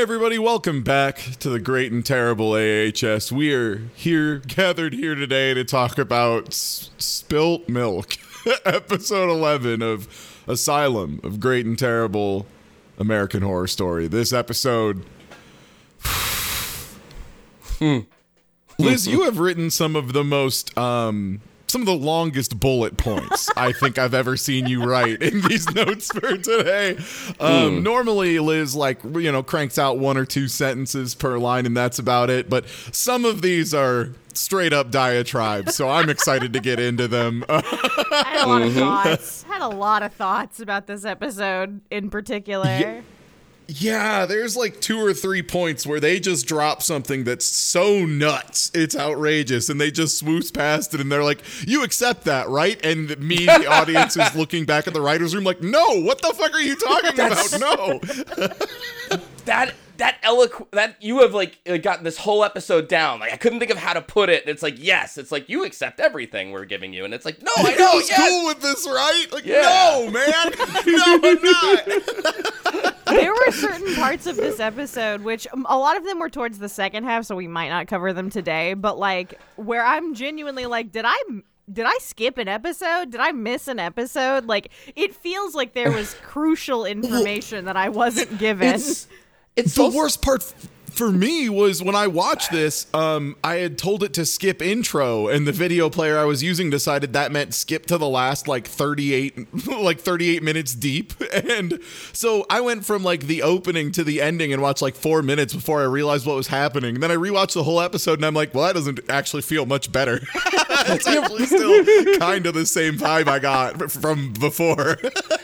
Hey, everybody, welcome back to the great and terrible AHS. We are here, gathered here today to talk about S- Spilt Milk, episode 11 of Asylum of Great and Terrible American Horror Story. This episode. Liz, you have written some of the most um, some of the longest bullet points I think I've ever seen you write in these notes for today. Um, Normally, Liz like you know cranks out one or two sentences per line, and that's about it. But some of these are straight up diatribes, so I'm excited to get into them. I had a lot of thoughts. Had a lot of thoughts about this episode in particular. Yeah. Yeah, there's like two or three points where they just drop something that's so nuts, it's outrageous, and they just swoosh past it, and they're like, "You accept that, right?" And me, the audience, is looking back at the writers' room like, "No, what the fuck are you talking about? No." that that eloqu- that you have like uh, gotten this whole episode down. Like I couldn't think of how to put it. It's like yes, it's like you accept everything we're giving you, and it's like no, I know. You're yes. cool with this, right? Like, Yeah. no, man, no, I'm not. there were certain parts of this episode which um, a lot of them were towards the second half, so we might not cover them today. But like where I'm genuinely like, did I? Did I skip an episode? Did I miss an episode? Like it feels like there was crucial information that I wasn't given. It's it's the so worst part for me was when I watched this, um, I had told it to skip intro, and the video player I was using decided that meant skip to the last like 38, like 38 minutes deep. And so I went from like the opening to the ending and watched like four minutes before I realized what was happening. And then I rewatched the whole episode, and I'm like, well, that doesn't actually feel much better. it's actually still kind of the same vibe I got from before.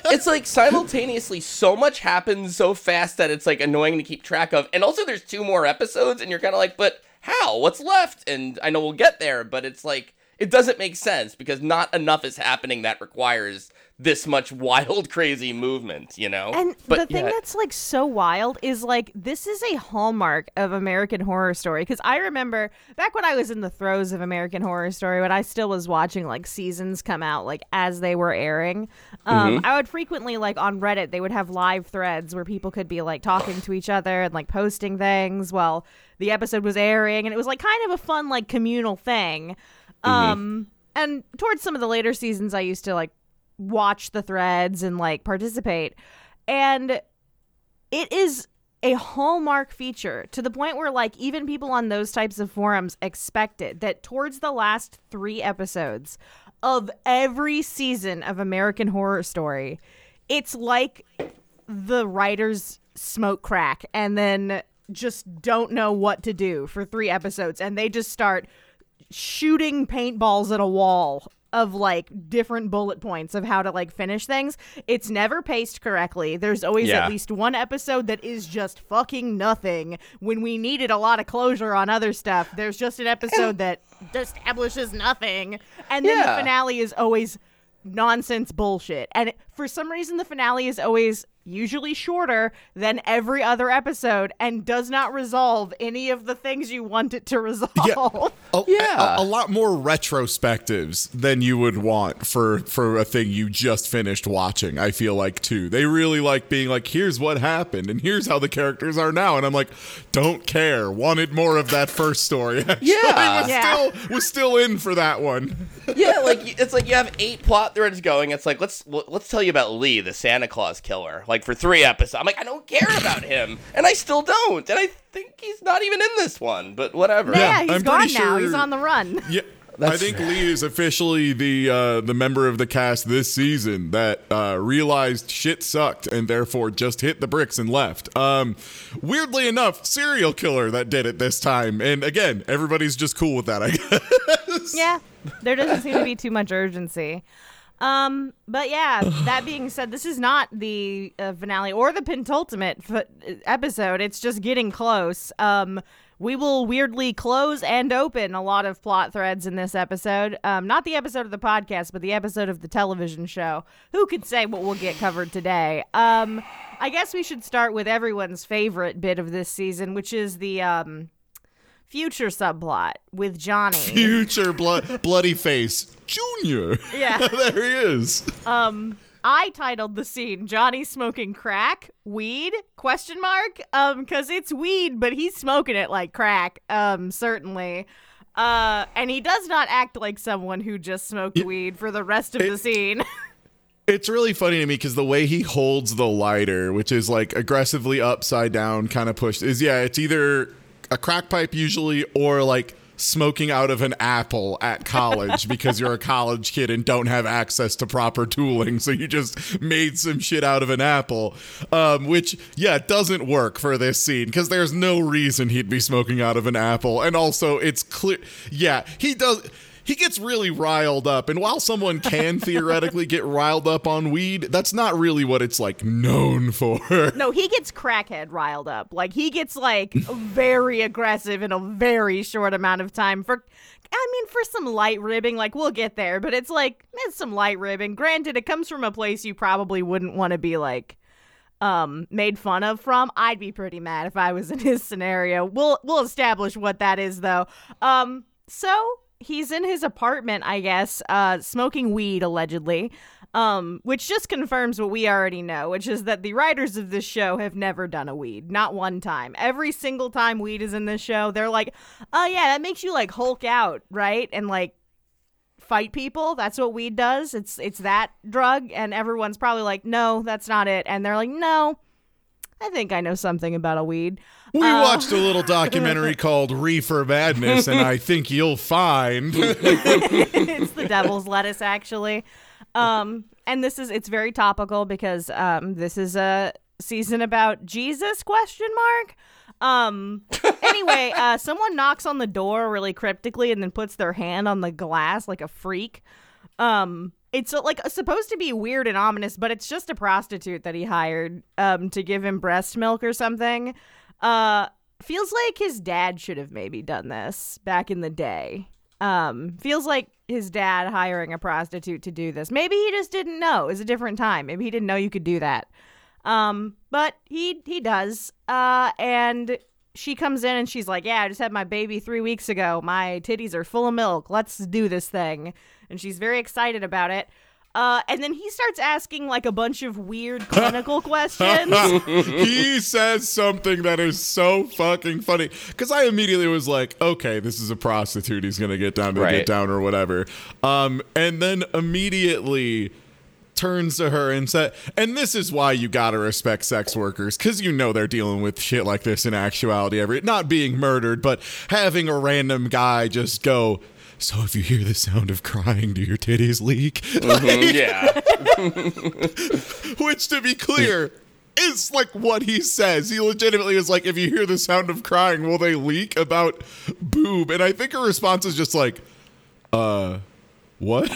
it's like simultaneously so much happens so fast that it's like annoying to keep track of, and also there's two more episodes, and you're kind of like, but how? What's left? And I know we'll get there, but it's like it doesn't make sense because not enough is happening that requires this much wild, crazy movement. You know. And but the thing yeah, that's like so wild is like this is a hallmark of American Horror Story because I remember back when I was in the throes of American Horror Story when I still was watching like seasons come out like as they were airing. Um, I would frequently like on Reddit they would have live threads where people could be like talking to each other and like posting things while the episode was airing and it was like kind of a fun like communal thing. Um, and towards some of the later seasons I used to like watch the threads and like participate. And it is a hallmark feature to the point where like even people on those types of forums expected that towards the last 3 episodes of every season of American Horror Story, it's like the writers smoke crack and then just don't know what to do for 3 episodes and they just start shooting paintballs at a wall of like different bullet points of how to like finish things. It's never paced correctly. There's always Yeah. at least one episode that is just fucking nothing when we needed a lot of closure on other stuff. There's just an episode that establishes nothing. And then the finale is always nonsense bullshit. And it- for some reason the finale is always usually shorter than every other episode and does not resolve any of the things you want it to resolve. a, Yeah. a, a lot more retrospectives than you would want for for a thing you just finished watching. I feel like too. They really like being like, here's what happened, and here's how the characters are now, and I'm like, don't care. Wanted more of that first story. Actually, Yeah. was Yeah. still was still in for that one. yeah, like it's like you have eight plot threads going. It's like let's let's tell you about Lee, the Santa Claus killer. Like for three episodes, I'm like I don't care about him, and I still don't, and I think he's not even in this one. But whatever. Yeah, he's I'm gone now. sure- He's on the run. Yeah. I That's- think Lee is officially the uh, the member of the cast this season that uh, realized shit sucked and therefore just hit the bricks and left. Um, weirdly enough, serial killer that did it this time, and again, everybody's just cool with that. I guess. Yeah, there doesn't seem to be too much urgency. Um, but yeah, that being said, this is not the uh, finale or the pentultimate f- episode. It's just getting close. Um, we will weirdly close and open a lot of plot threads in this episode. Um, not the episode of the podcast, but the episode of the television show. Who could say what we'll get covered today? Um, I guess we should start with everyone's favorite bit of this season, which is the um future subplot with Johnny. Future blood, bloody face, Junior. Yeah. there he is. Um, I titled the scene Johnny smoking crack, weed, question mark, um, cuz it's weed, but he's smoking it like crack, um, certainly. Uh, and he does not act like someone who just smoked weed for the rest of the scene. It's really funny to me because the way he holds the lighter, which is like aggressively upside down, kind of pushed, is yeah, it's either a crack pipe usually or like smoking out of an apple at college because you're a college kid and don't have access to proper tooling. So you just made some shit out of an apple, um, which, yeah, doesn't work for this scene because there's no reason he'd be smoking out of an apple. And also, it's clear, yeah, he does he gets really riled up. And while someone can theoretically get riled up on weed, that's not really what it's like known for. No, he gets crackhead riled up. Like he gets like very aggressive in a very short amount of time for I mean for some light ribbing, like we'll get there, but it's like it's some light ribbing. Granted, it comes from a place you probably wouldn't want to be like um made fun of from. I'd be pretty mad if I was in his scenario. We'll we'll establish what that is though. Um so he's in his apartment, I guess, uh, smoking weed allegedly. Um, which just confirms what we already know, which is that the writers of this show have never done a weed, not one time. Every single time weed is in this show, they're like, "Oh yeah, that makes you like Hulk out, right?" And like fight people. That's what weed does. It's it's that drug, and everyone's probably like, "No, that's not it," and they're like, "No." I think I know something about a weed. We uh, watched a little documentary called Reefer Madness, and I think you'll find it's the devil's lettuce, actually. Um, and this is it's very topical because um, this is a season about Jesus? Question mark. Um. Anyway, uh, someone knocks on the door really cryptically and then puts their hand on the glass like a freak. Um it's like supposed to be weird and ominous, but it's just a prostitute that he hired um to give him breast milk or something. Uh feels like his dad should have maybe done this back in the day. Um feels like his dad hiring a prostitute to do this. Maybe he just didn't know. It was a different time. Maybe he didn't know you could do that. Um but he he does. Uh and she comes in and she's like, "Yeah, I just had my baby 3 weeks ago. My titties are full of milk. Let's do this thing." and she's very excited about it. Uh, and then he starts asking like a bunch of weird clinical questions. he says something that is so fucking funny because I immediately was like, okay, this is a prostitute. He's gonna get down to right. get down or whatever. Um, and then immediately turns to her and said, and this is why you gotta respect sex workers because you know they're dealing with shit like this in actuality. Every not being murdered, but having a random guy just go so if you hear the sound of crying, do your titties leak? Mm-hmm, yeah. Which, to be clear, is like what he says. He legitimately is like, if you hear the sound of crying, will they leak about boob? And I think her response is just like, uh, what?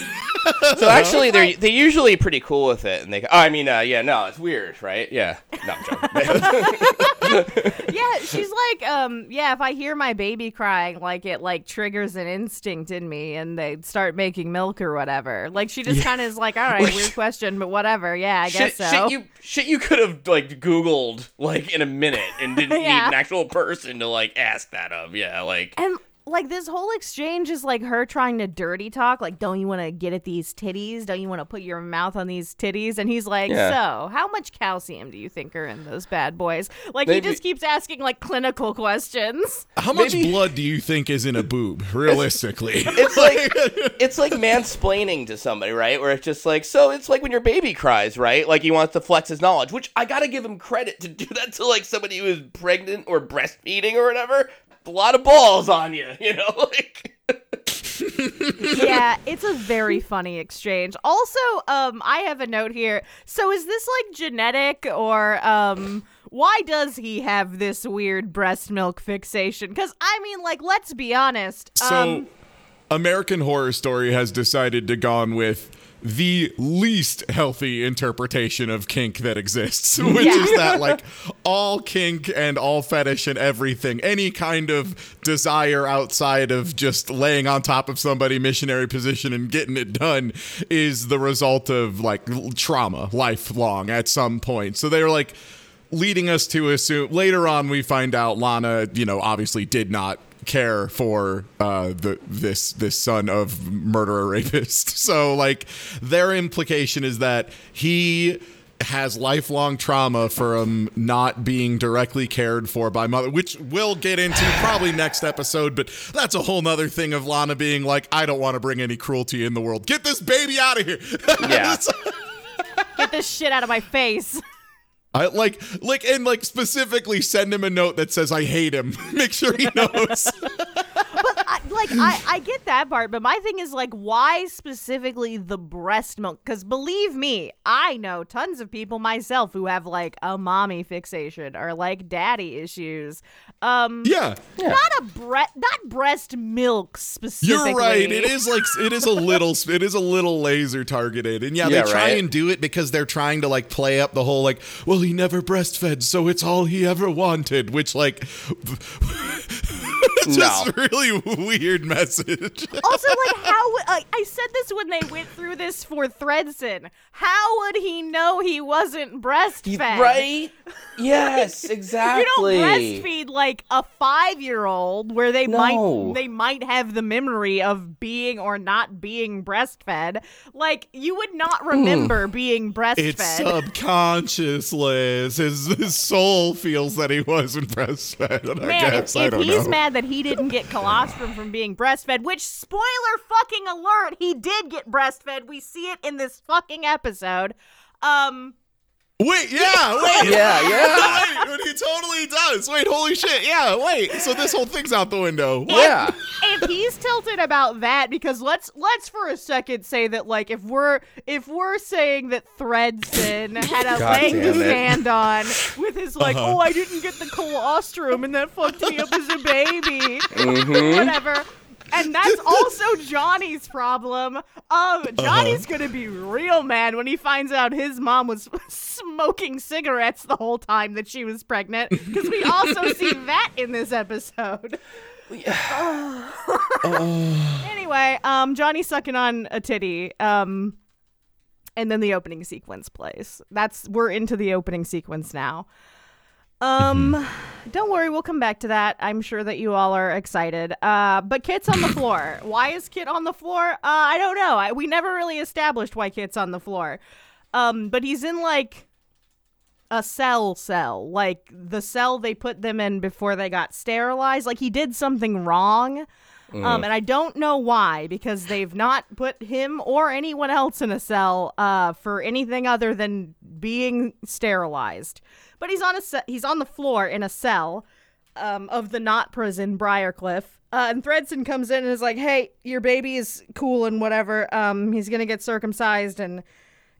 so actually, they're they usually pretty cool with it, and they. Oh, I mean, uh, yeah, no, it's weird, right? Yeah, no, I'm joking. yeah, she's like, um, yeah, if I hear my baby crying, like it like triggers an instinct in me, and they start making milk or whatever. Like she just yeah. kind of is like, all right, weird question, but whatever. Yeah, I shit, guess so. Shit, you shit, you could have like Googled like in a minute and didn't yeah. need an actual person to like ask that of. Yeah, like and like this whole exchange is like her trying to dirty talk like don't you want to get at these titties don't you want to put your mouth on these titties and he's like yeah. so how much calcium do you think are in those bad boys like Maybe. he just keeps asking like clinical questions how much Maybe. blood do you think is in a boob realistically it's like it's like mansplaining to somebody right where it's just like so it's like when your baby cries right like he wants to flex his knowledge which i gotta give him credit to do that to like somebody who is pregnant or breastfeeding or whatever a lot of balls on you, you know, like yeah, it's a very funny exchange. Also, um, I have a note here. So is this like genetic or um why does he have this weird breast milk fixation? Because I mean, like, let's be honest. So, um, American Horror Story has decided to go on with the least healthy interpretation of kink that exists, which yeah. is that like all kink and all fetish and everything, any kind of desire outside of just laying on top of somebody missionary position and getting it done is the result of like trauma lifelong at some point. So they're like leading us to assume later on we find out Lana, you know, obviously did not care for uh, the this this son of murderer rapist. So like their implication is that he has lifelong trauma from not being directly cared for by mother, which we'll get into probably next episode, but that's a whole nother thing of Lana being like, I don't want to bring any cruelty in the world. Get this baby out of here. Yeah. Get this shit out of my face. I like like and like specifically send him a note that says I hate him. Make sure he knows. I, like I, I get that part, but my thing is like, why specifically the breast milk? Because believe me, I know tons of people myself who have like a mommy fixation or like daddy issues. Um, yeah. not a breast, not breast milk specifically. You're right. It is like it is a little it is a little laser targeted, and yeah, Yeah, they try right. and do it because they're trying to like play up the whole like, well, he never breastfed, so it's all he ever wanted, which like, just No. really weird message. Also, like, how would I, I said this when they went through this for Thredson? How would he know he wasn't breastfed? Right? Yes, You exactly. You don't breastfeed like a five-year-old where they No. might they might have the memory of being or not being breastfed. Like you would not hmm. remember being breastfed. It's subconscious, Liz. His, his soul feels that he wasn't breastfed. I Man, guess if, I don't he's know. mad that he didn't get colostrum from being breastfed, which spoiler fucking alert, he did get breastfed. We see it in this fucking episode. Um, Wait, yeah, wait. Yeah, yeah. wait, he totally does. Wait, holy shit. Yeah, wait. So this whole thing's out the window. What? Yeah. if he's tilted about that, because let's let's for a second say that like if we're if we're saying that Thredson had a God leg to stand on with his like, Uh-huh. oh, I didn't get the colostrum and that fucked me up as a baby, Mm-hmm. whatever. And that's also Johnny's problem. Um, Uh-huh. Johnny's gonna be real mad when he finds out his mom was smoking cigarettes the whole time that she was pregnant. Because we also see that in this episode. anyway, um, Johnny sucking on a titty. Um, and then the opening sequence plays. That's we're into the opening sequence now. Um, don't worry, we'll come back to that. I'm sure that you all are excited. Uh, but Kit's on the floor. Why is Kit on the floor? Uh, I don't know. I, we never really established why Kit's on the floor. Um, but he's in like a cell cell, like the cell they put them in before they got sterilized. Like he did something wrong. Um, and I don't know why because they've not put him or anyone else in a cell uh, for anything other than being sterilized. But he's on a ce- he's on the floor in a cell um, of the not prison, Briarcliff. Uh, and Thredson comes in and is like, "Hey, your baby is cool and whatever. Um, he's gonna get circumcised and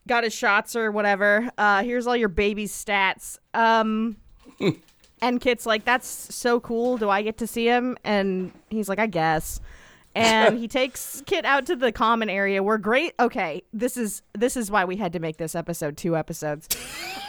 got his shots or whatever. Uh, here's all your baby's stats." Um, and Kit's like, "That's so cool. Do I get to see him?" And he's like, "I guess." And he takes Kit out to the common area where great. Okay, this is this is why we had to make this episode two episodes.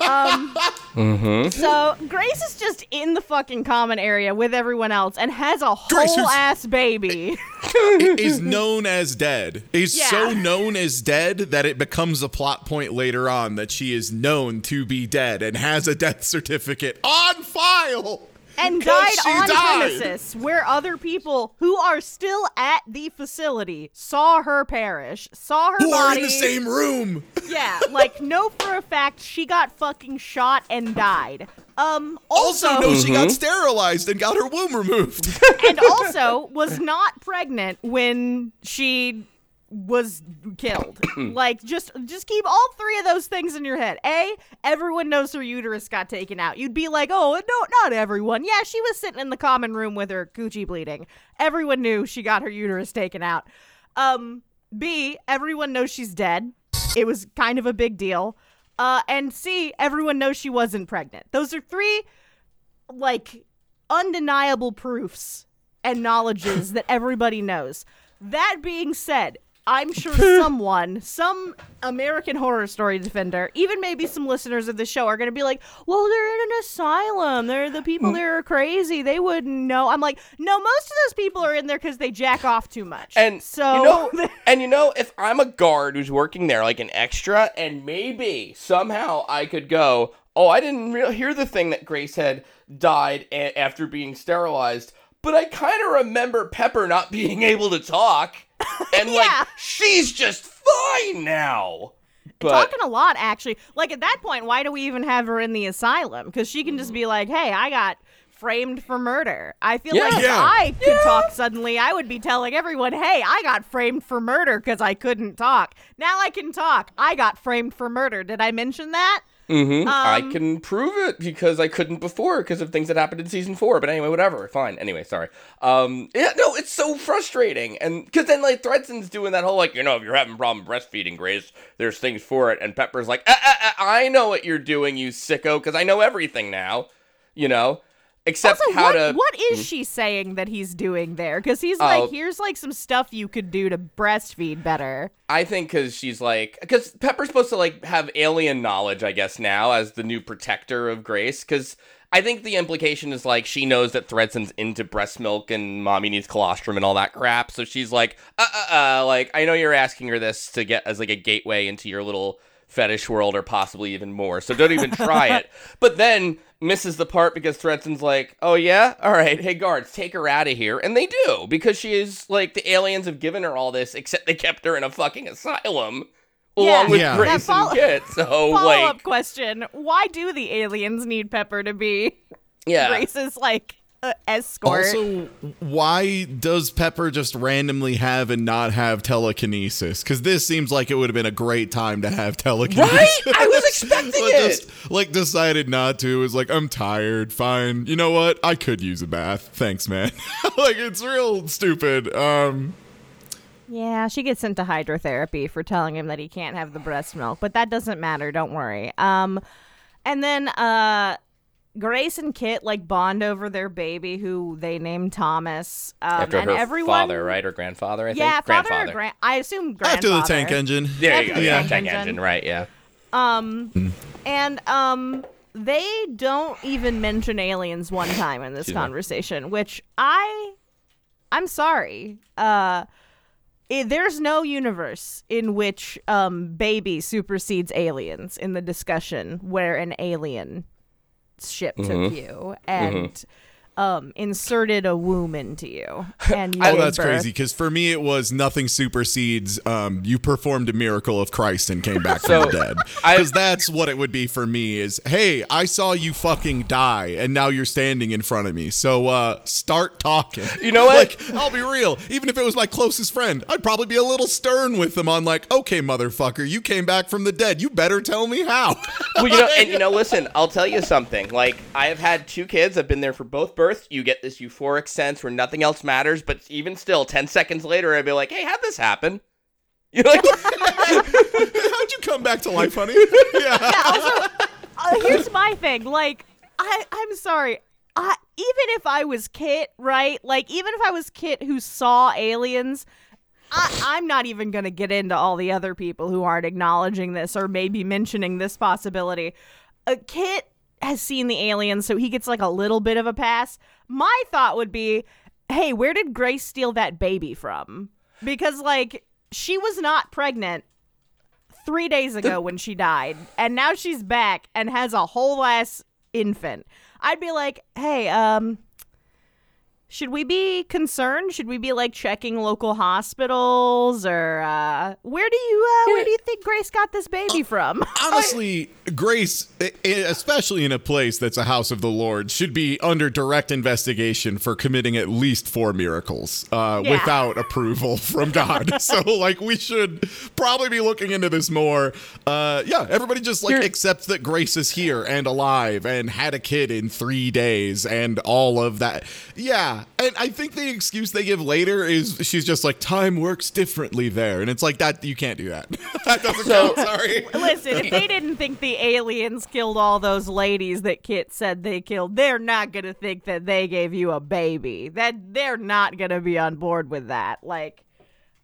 Um, so Grace is just in the fucking common area with everyone else and has a Grace, whole who's- ass baby. is known as dead. Is Yeah. so known as dead that it becomes a plot point later on that she is known to be dead and has a death certificate on file. And 'Cause died on died. premises where other people who are still at the facility saw her perish, saw her Who are body. in the same room? Yeah, like know for a fact she got fucking shot and died. Um Also, also, know she got sterilized and got her womb removed. and also was not pregnant when she was killed. like just just keep all three of those things in your head. A, everyone knows her uterus got taken out. You'd be like, "Oh, no, not everyone. Yeah, she was sitting in the common room with her coochie bleeding. Everyone knew she got her uterus taken out." Um B, everyone knows she's dead. It was kind of a big deal. Uh and C, everyone knows she wasn't pregnant. Those are three like undeniable proofs and knowledges that everybody knows. That being said, I'm sure someone, some American Horror Story defender, even maybe some listeners of the show are going to be like, well, they're in an asylum. They're the people mm. there are crazy. They wouldn't know. I'm like, no, most of those people are in there because they jack off too much. And so, you know, and you know, if I'm a guard who's working there, like an extra, and maybe somehow I could go, oh, I didn't re- hear the thing that Grace had died a- after being sterilized, but I kind of remember Pepper not being able to talk, and like Yeah. she's just fine now. But Talking a lot, actually. Like at that point, why do we even have her in the asylum? Because she can just be like, "Hey, I got framed for murder." I feel Yeah. like if Yeah. I could talk suddenly, I would be telling everyone, "Hey, I got framed for murder because I couldn't talk. Now I can talk. I got framed for murder." Did I mention that? Mhm, I Um, can prove it because I couldn't before because of things that happened in season four. But anyway, whatever. Fine. Anyway, sorry. Um, yeah, no, it's so frustrating, and because then like Thredson's doing that whole like you know if you're having problem breastfeeding, Grace, there's things for it, and Pepper's like, ah, ah, ah, I know what you're doing, you sicko, because I know everything now. You know, except Also, how what to. what is she saying that he's doing there? Because he's Oh. like, "Here's like some stuff you could do to breastfeed better." I think because she's like, because Pepper's supposed to like have alien knowledge, I guess now as the new protector of Grace. Because I think the implication is like she knows that Thredson's into breast milk and mommy needs colostrum and all that crap. So she's like, uh, uh, uh, like I know you're asking her this to get as like a gateway into your little fetish world or possibly even more. So don't even try it. But then misses the part because Thredson's like, "Oh yeah, all right, hey guards, take her out of here," and they do because she is like the aliens have given her all this, except they kept her in a fucking asylum Yeah. along with Yeah. Grace Now, and follow- Kit. So Follow like, up question: Why do the aliens need Pepper to be yeah, Grace's like uh, escort? Also, why does Pepper just randomly have and not have telekinesis? Because this seems like it would have been a great time to have telekinesis. Right? I was expecting it. Just like decided not to. It was like I'm tired. Fine. You know what? I could use a bath. Thanks, man. like it's real stupid. Um. Yeah, she gets into hydrotherapy for telling him that he can't have the breast milk, but that doesn't matter. Don't worry. Um, and then uh, Grace and Kit like bond over their baby, who they name Thomas. Um, After and her everyone, father, right, or grandfather? I Yeah, think father grandfather. or grand. I assume grandfather. After the tank engine. there you go. After the Yeah, tank tank engine. engine. Right? Yeah. Um, and um, they don't even mention aliens one time in this Excuse me. conversation, which I, I'm sorry. Uh, it, there's no universe in which um baby supersedes aliens in the discussion where an alien ship took Mm-hmm. you and um inserted a womb into you and you Oh, that's birth. crazy. Because for me, it was nothing supersedes. Um, you performed a miracle of Christ and came back So, from the dead. Because that's what it would be for me. Is hey, I saw you fucking die, and now you're standing in front of me. So uh, start talking. You know what? Like, I'll be real. Even if it was my closest friend, I'd probably be a little stern with them on like, okay, motherfucker, you came back from the dead. You better tell me how. well, you know, and you know, listen, I'll tell you something. Like, I have had two kids. I've been there for both births. You get this euphoric sense where nothing else matters, but even still, ten seconds later, I'd be like, "Hey, how'd this happen?" You're like, How'd you come back to life, honey? yeah. uh, here's my thing. Like, I, I'm sorry. I, even if I was Kit, right? Like, even if I was Kit who saw aliens, I, I'm not even going to get into all the other people who aren't acknowledging this or maybe mentioning this possibility. A Kit has seen the aliens, so he gets like a little bit of a pass. My thought would be, hey, where did Grace steal that baby from? Because, like, she was not pregnant three days ago when she died, and now she's back and has a whole ass infant. I'd be like, hey, um, should we be concerned? Should we be like checking local hospitals or uh, where do you uh, where do you think Grace got this baby from? Honestly, Grace, i- i- especially in a place that's a house of the Lord, should be under direct investigation for committing at least four miracles uh, Yeah. without approval from God. so, like, we should probably be looking into this more. Uh, yeah, everybody just like Here- accepts that Grace is here and alive and had a kid in three days and all of that. Yeah, and I think the excuse they give later is she's just like time works differently there, and it's like that you can't do that. that doesn't So- count. Sorry. Listen, if they didn't think the aliens killed all those ladies that Kit said they killed, they're not gonna think that they gave you a baby. That they're not gonna be on board with that. Like,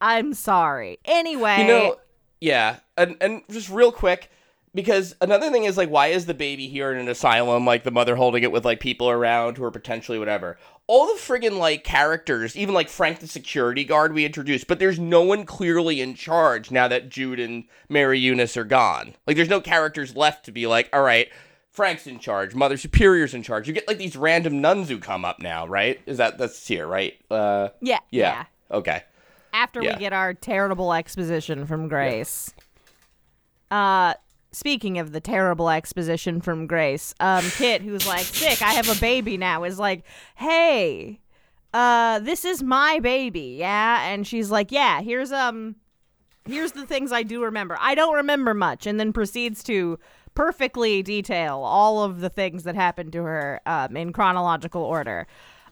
I'm sorry. Anyway, you know, yeah, and and just real quick. Because another thing is like, why is the baby here in an asylum? Like the mother holding it with like people around who are potentially whatever. All the friggin' like characters, even like Frank the security guard we introduced, but there's no one clearly in charge now that Jude and Mary Eunice are gone. Like there's no characters left to be like, all right, Frank's in charge, Mother Superior's in charge. You get like these random nuns who come up now, right? Is that that's here, right? Uh, Yeah. yeah. Okay. After Yeah. we get our terrible exposition from Grace. Uh speaking of the terrible exposition from Grace, um Kit who's like, "Sick, I have a baby now." is like, "Hey, uh this is my baby." Yeah? And she's like, "Yeah, here's um here's the things I do remember. I don't remember much." And then proceeds to perfectly detail all of the things that happened to her um in chronological order.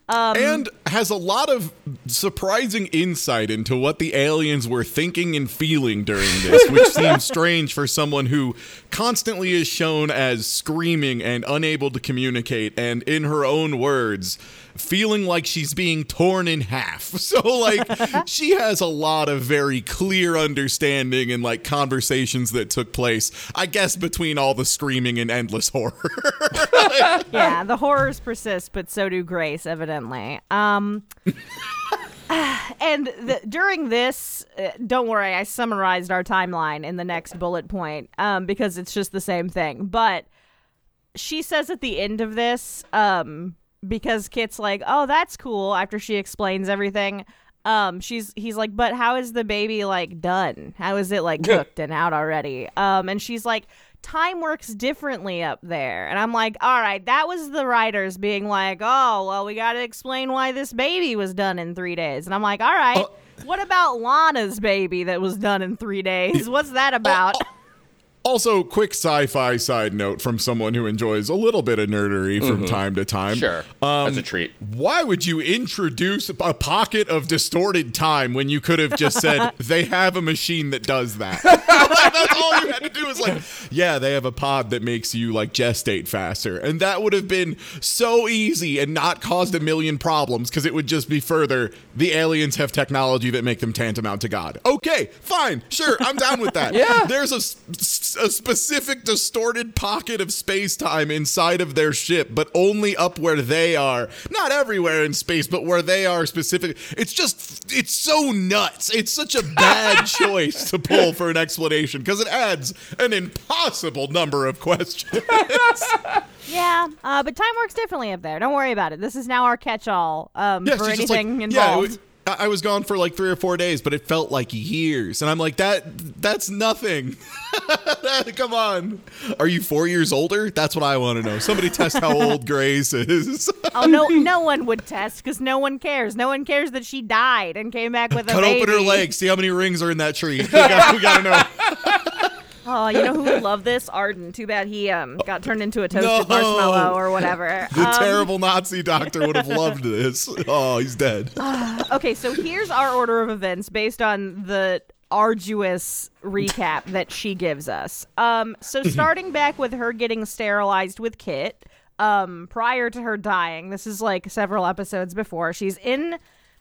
Um, and has a lot of surprising insight into what the aliens were thinking and feeling during this, which seems strange for someone who constantly is shown as screaming and unable to communicate, and in her own words, feeling like she's being torn in half. So, like, she has a lot of very clear understanding and, like, conversations that took place, I guess, between all the screaming and endless horror. yeah, the horrors persist, but so do Grace, evidently. Um, and the, during this, uh, don't worry, I summarized our timeline in the next bullet point um, because it's just the same thing. But she says at the end of this, um, because Kit's like, "Oh, that's cool." After she explains everything, um, she's he's like, "But how is the baby like done? How is it like cooked and out already?" Um, and she's like, "Time works differently up there." And I'm like, "All right, that was the writers being like, "Oh, well, we got to explain why this baby was done in three days." And I'm like, "All right." what about Lana's baby that was done in three days? What's that about? Also, quick sci-fi side note from someone who enjoys a little bit of nerdery from time to time. Sure. Um, That's a treat. Why would you introduce a pocket of distorted time when you could have just said they have a machine that does that? Like, that's all you had to do is like, yeah, they have a pod that makes you like gestate faster, and that would have been so easy and not caused a million problems because it would just be further. The aliens have technology that make them tantamount to God. Okay, fine, sure, I'm down with that. Yeah. there's a, s- a specific distorted pocket of space time inside of their ship, but only up where they are. Not everywhere in space, but where they are specific. It's just, it's so nuts. It's such a bad choice to pull for an explanation because it adds an impossible number of questions. Yeah, uh, but time works differently up there. Don't worry about it. This is now our catch-all um, Yeah, for she's just like, anything yeah, it involved. was- I was gone for like three or four days, but it felt like years. And I'm like, that that's nothing. Come on. Are you four years older? That's what I want to know. Somebody test how old Grace is. oh no, no one would test because no one cares. No one cares that she died and came back with a Cut baby. open her legs. See how many rings are in that tree. We got, we got to know. Oh, you know who would love this? Arden. Too bad he um got turned into a toasted No. marshmallow or whatever. The Um, terrible Nazi doctor would have loved this. Oh, he's dead. Okay, so here's our order of events based on the arduous recap that she gives us. Um, so starting back with her getting sterilized with Kit, um, prior to her dying, this is like several episodes before, she's in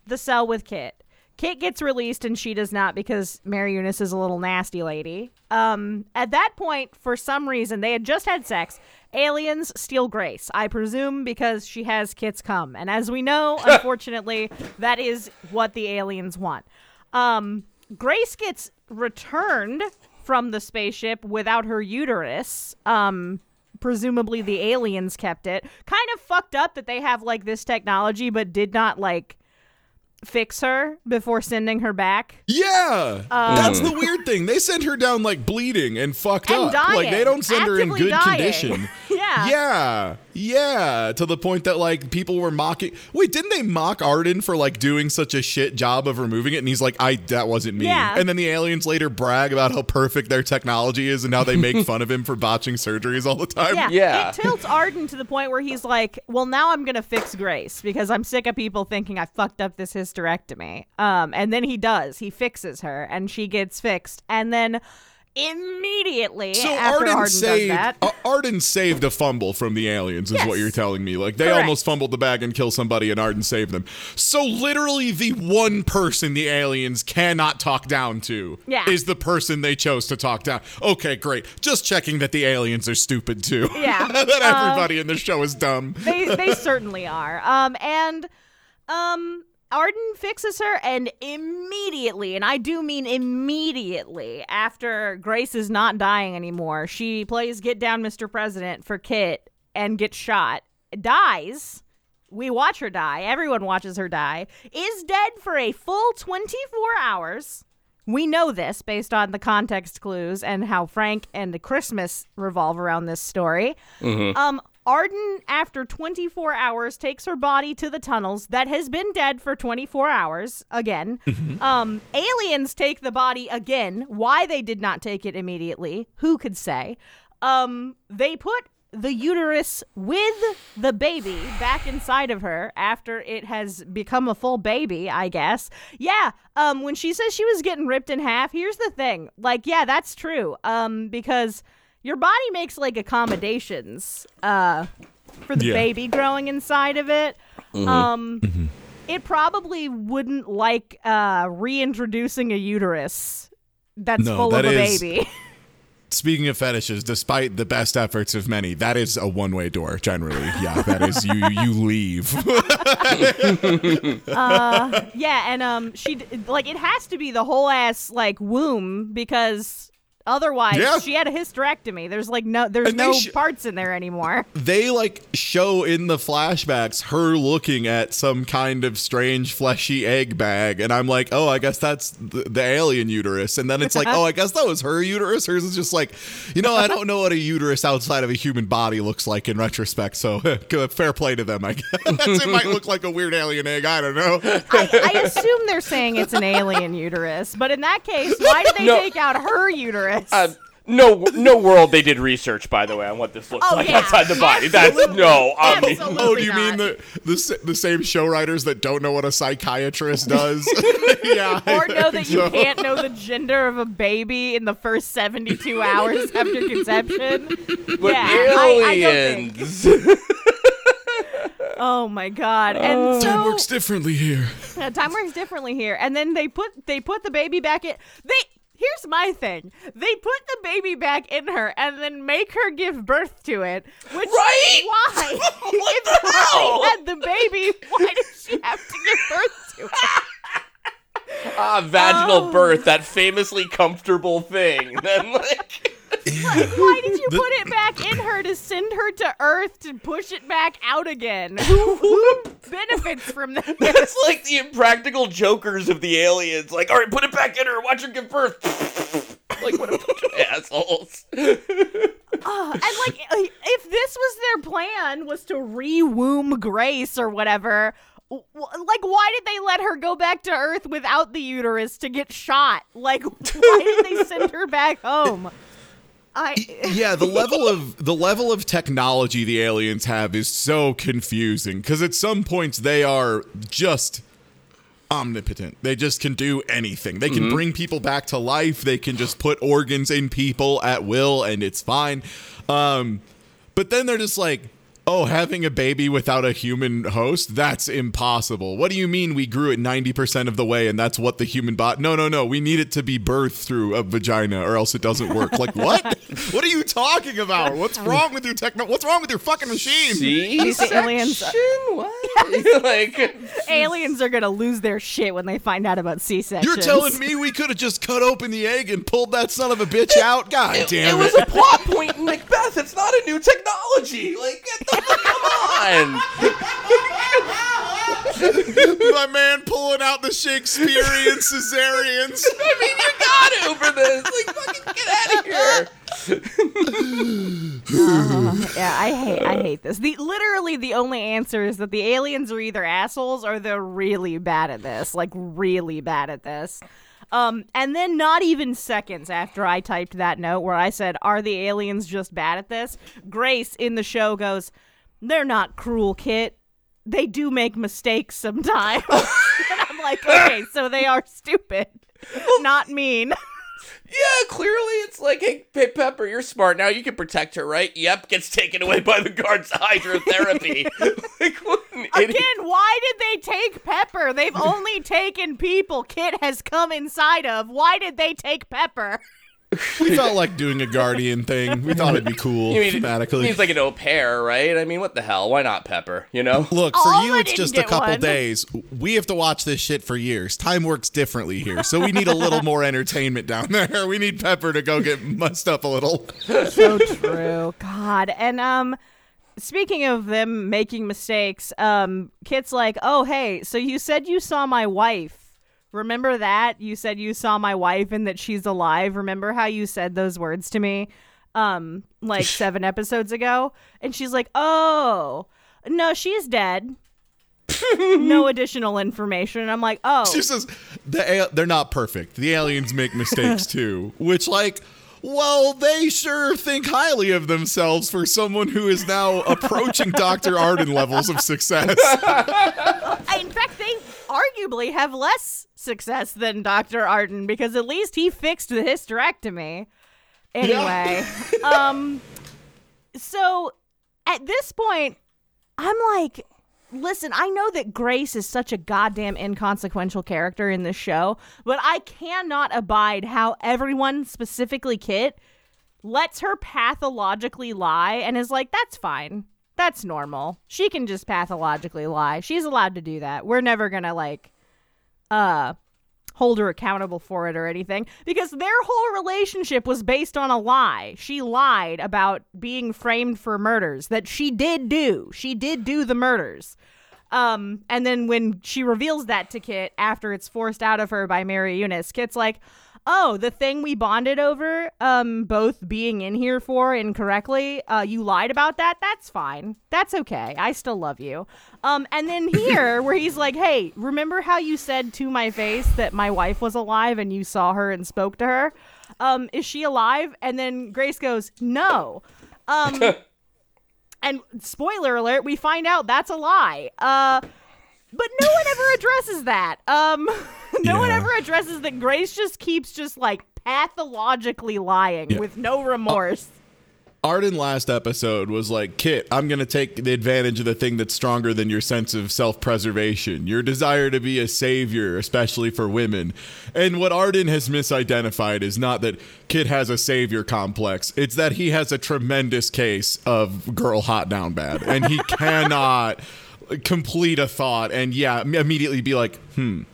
the cell with Kit. Kit gets released and she does not because Mary Eunice is a little nasty lady. Um, at that point, for some reason, they had just had sex. Aliens steal Grace, I presume because she has Kit's come. And as we know, unfortunately, that is what the aliens want. Um, Grace gets returned from the spaceship without her uterus. Um, presumably the aliens kept it. Kind of fucked up that they have like this technology but did not like fix her before sending her back. Yeah, um, that's the weird thing. They send her down like bleeding and fucked And up. dying. Like they don't send her in good dying. condition. Yeah. yeah, yeah. To the point that like people were mocking. Wait, didn't they mock Arden for like doing such a shit job of removing it? And he's like, "I that wasn't me." Yeah. And then the aliens later brag about how perfect their technology is and how they make fun of him for botching surgeries all the time. Yeah. Yeah. It tilts Arden to the point where he's like, well, now I'm going to fix Grace because I'm sick of people thinking I fucked up this hysterectomy. Um, and then he does. He fixes her and she gets fixed. And then immediately So after Arden, Arden, saved does that. uh, Arden saved a fumble from the aliens, is Yes. what you're telling me. Like they Correct. almost fumbled the bag and killed somebody, and Arden saved them. So literally, the one person the aliens cannot talk down to Yeah. is the person they chose to talk down. Okay, great. Just checking that the aliens are stupid too. Yeah. that Uh, everybody in the show is dumb. they they certainly are. Um, and um, Arden fixes her, and immediately, and I do mean immediately, after Grace is not dying anymore, she plays Get Down, Mr. President for Kit and gets shot, dies. We watch her die. Everyone watches her die. Is dead for a full 24 hours. We know this based on the context clues and how Frank and the Christmas revolve around this story. Um, Arden, after 24 hours, takes her body to the tunnels that has been dead for 24 hours again. um, aliens take the body again. Why they did not take it immediately, who could say? Um, they put the uterus with the baby back inside of her after it has become a full baby, I guess. Yeah, um when she says she was getting ripped in half, here's the thing. Like, yeah, that's true. Um because your body makes like accommodations uh for the Yeah. baby growing inside of it. Um it probably wouldn't like uh reintroducing a uterus that's No, full that of a is- baby. Speaking of fetishes, despite the best efforts of many, that is a one-way door. Generally, yeah, that is you. You leave. Yeah, and um, she like it has to be the whole ass like womb because otherwise Yeah. she had a hysterectomy. There's like no, there's And no sh- parts in there anymore. they like show in the flashbacks her looking at some kind of strange fleshy egg bag and i'm like oh i guess that's the, the alien uterus and then it's like oh i guess that was her uterus hers is just like you know i don't know what a uterus outside of a human body looks like in retrospect so fair play to them i guess it might look like a weird alien egg i don't know I, I assume they're saying it's an alien uterus, but in that case, why did they No. take out her uterus? Uh, no, no world they did research, by the way, on what this looks Oh, like yeah. outside the body. That's no. I mean, Oh, do you mean the, the the same show writers that don't know what a psychiatrist does? yeah. Or know think that you can't know the gender of a baby in the first 72 hours after conception. but yeah, I, I don't think. aliens. Oh my god! And Time so works differently here. Yeah, time works differently here. And then they put they put the baby back in. They here's my thing. They put the baby back in her and then make her give birth to it. Which Right? why? What if the hell? Had the baby, why does she have to give birth to it? ah, vaginal Oh. birth, that famously comfortable thing. Then like. Why did you put it back in her to send her to Earth to push it back out again? Who, who benefits from that? It's like the impractical jokers of the aliens. Like, all right, put it back in her. Watch her give birth. like, what a bunch of assholes. Uh, and like, uh, if this was their plan, was to re-womb Grace or whatever, like, why did they let her go back to Earth without the uterus to get shot? Like, why did they send her back home? I yeah the level of the level of technology the aliens have is so confusing because at some points they are just omnipotent. They just can do anything. They can bring people back to life. They can just put organs in people at will and it's fine. Um but then they're just like oh having a baby without a human host? That's impossible. What do you mean we grew it 90% of the way and that's what the human body no no no. We need it to be birthed through a vagina or else it doesn't work. Like what? What are you talking about? What's wrong with your techno what's wrong with your fucking machine? These aliens- C-section? What? like, aliens are gonna lose their shit when they find out about C-sections. you're telling me we could have just cut open the egg and pulled that son of a bitch out? God it, damn it was a plot point in Macbeth. It's not a new technology. Like, get the come on. my man pulling out the shakespearean cesareans I mean, you got to for this. Like, fucking get out of here. Uh, yeah, I hate I hate this. The literally the only answer is that the aliens are either assholes or they're really bad at this, like really bad at this. Um, and then not even seconds after I typed that note where I said, "Are the aliens just bad at this?" Grace in the show goes, "They're not cruel, Kit. They do make mistakes sometimes." and I'm like, "Okay, so they are stupid, not mean." Yeah, clearly it's like, hey, Pepper, you're smart now. You can protect her, right? Yep, gets taken away by the guards hydrotherapy. like, what an idiot. Again, why did they take Pepper? They've only taken people Kit has come inside of. Why did they take Pepper? We felt like doing a guardian thing. We thought it'd be cool You mean, thematically. He's like an au pair, right? I mean, what the hell? Why not Pepper? You know? Look, for Alma you, it's just a couple one. days. We have to watch this shit for years. Time works differently here, so we need a little more entertainment down there. We need Pepper to go get mussed up a little. so true. God. And um speaking of them making mistakes, um Kit's like, "Oh, hey, so you said you saw my wife. Remember that? You said you saw my wife and that she's alive. Remember how you said those words to me um like 7 episodes ago?" And she's like, "Oh, no, she's dead." no additional information. And I'm like, "Oh, She says the al- they're not perfect. The aliens make mistakes too, which like. Well, they sure think highly of themselves for someone who is now approaching Dr. Arden levels of success. In fact, they arguably have less success than Dr. Arden because at least he fixed the hysterectomy. Anyway, um, so at this point, I'm like, listen, I know that Grace is such a goddamn inconsequential character in this show, but I cannot abide how everyone, specifically Kit, lets her pathologically lie and is like, that's fine. That's normal. She can just pathologically lie. She's allowed to do that. We're never gonna like uh hold her accountable for it or anything because their whole relationship was based on a lie. She lied about being framed for murders that she did do. She did do the murders. Um, and then when she reveals that to Kit after it's forced out of her by Mary Eunice, Kit's like, "Oh, the thing we bonded over, um, both being in here for incorrectly, uh, you lied about that. That's fine. That's okay. I still love you." Um, and then here, where he's like, "Hey, remember how you said to my face that my wife was alive and you saw her and spoke to her? Um, is she alive?" And then Grace goes, "No." Um. And spoiler alert, we find out that's a lie. Uh but no one ever addresses that. Um no one ever addresses that Grace just keeps just like pathologically lying Yeah. with no remorse. Arden last episode was like, Kit, I'm going to take the advantage of the thing that's stronger than your sense of self preservation, your desire to be a savior, especially for women. And what Arden has misidentified is not that Kit has a savior complex, it's that he has a tremendous case of girl hot down bad. And he cannot complete a thought and, yeah, immediately be like, hmm.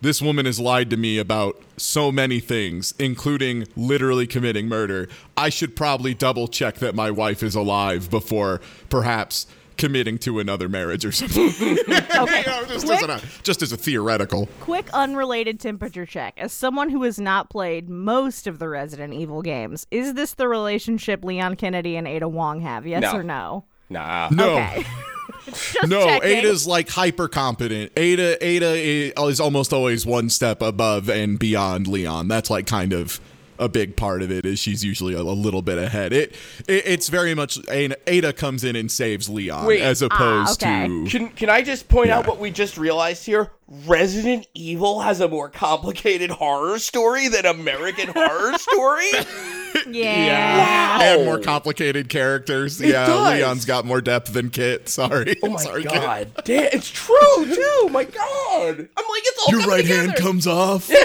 This woman has lied to me about so many things, including literally committing murder. I should probably double check that my wife is alive before perhaps committing to another marriage or something. Okay. You know, just, quick, as a, just as a theoretical. quick unrelated temperature check. As someone who has not played most of the Resident Evil games, is this the relationship Leon Kennedy and Ada Wong have? Yes No. or no? Nah. No. Okay. No, checking. Ada's like hyper competent. Ada Ada is almost always one step above and beyond Leon. That's like kind of a big part of it is she's usually a, a little bit ahead. It, it it's very much Ada, Ada comes in and saves Leon Wait. as ah, opposed okay. to Can can I just point out what we just realized here? Resident Evil has a more complicated horror story than American Horror Story. Yeah. and more complicated characters. yeah, does. Leon's got more depth than Kit. Sorry. Oh my Sorry, Kit. god, damn, it's true too. My god, I'm like it's all Your coming right hand comes off.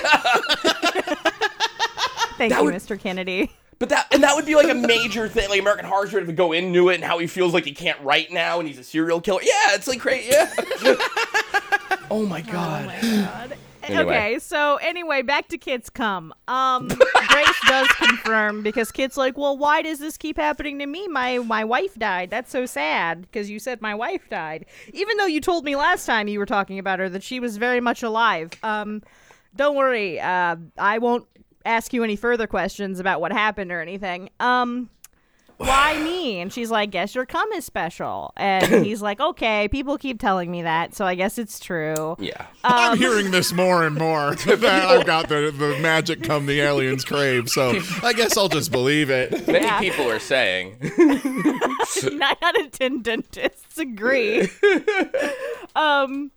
Thank That you, would- Mr. Kennedy. But that and that would be like a major thing. Like American Horror Story would go into it and how he feels like he can't write now and he's a serial killer. Yeah, it's like crazy. Yeah. Oh, oh my god. Anyway. Okay, so anyway, back to Kit's come. Um, Grace does confirm because Kit's like, well, why does this keep happening to me? My my wife died. That's so sad because you said my wife died, even though you told me last time you were talking about her that she was very much alive. Um, don't worry, uh, I won't ask you any further questions about what happened or anything. Um. Why me? And she's like, guess your cum is special. And he's like, okay, people keep telling me that, so I guess it's true. Yeah. I'm hearing this more and more. that I've got the, the magic cum the aliens crave, so I guess I'll just believe it. Many Yeah. people are saying. nine out of ten dentists agree. um,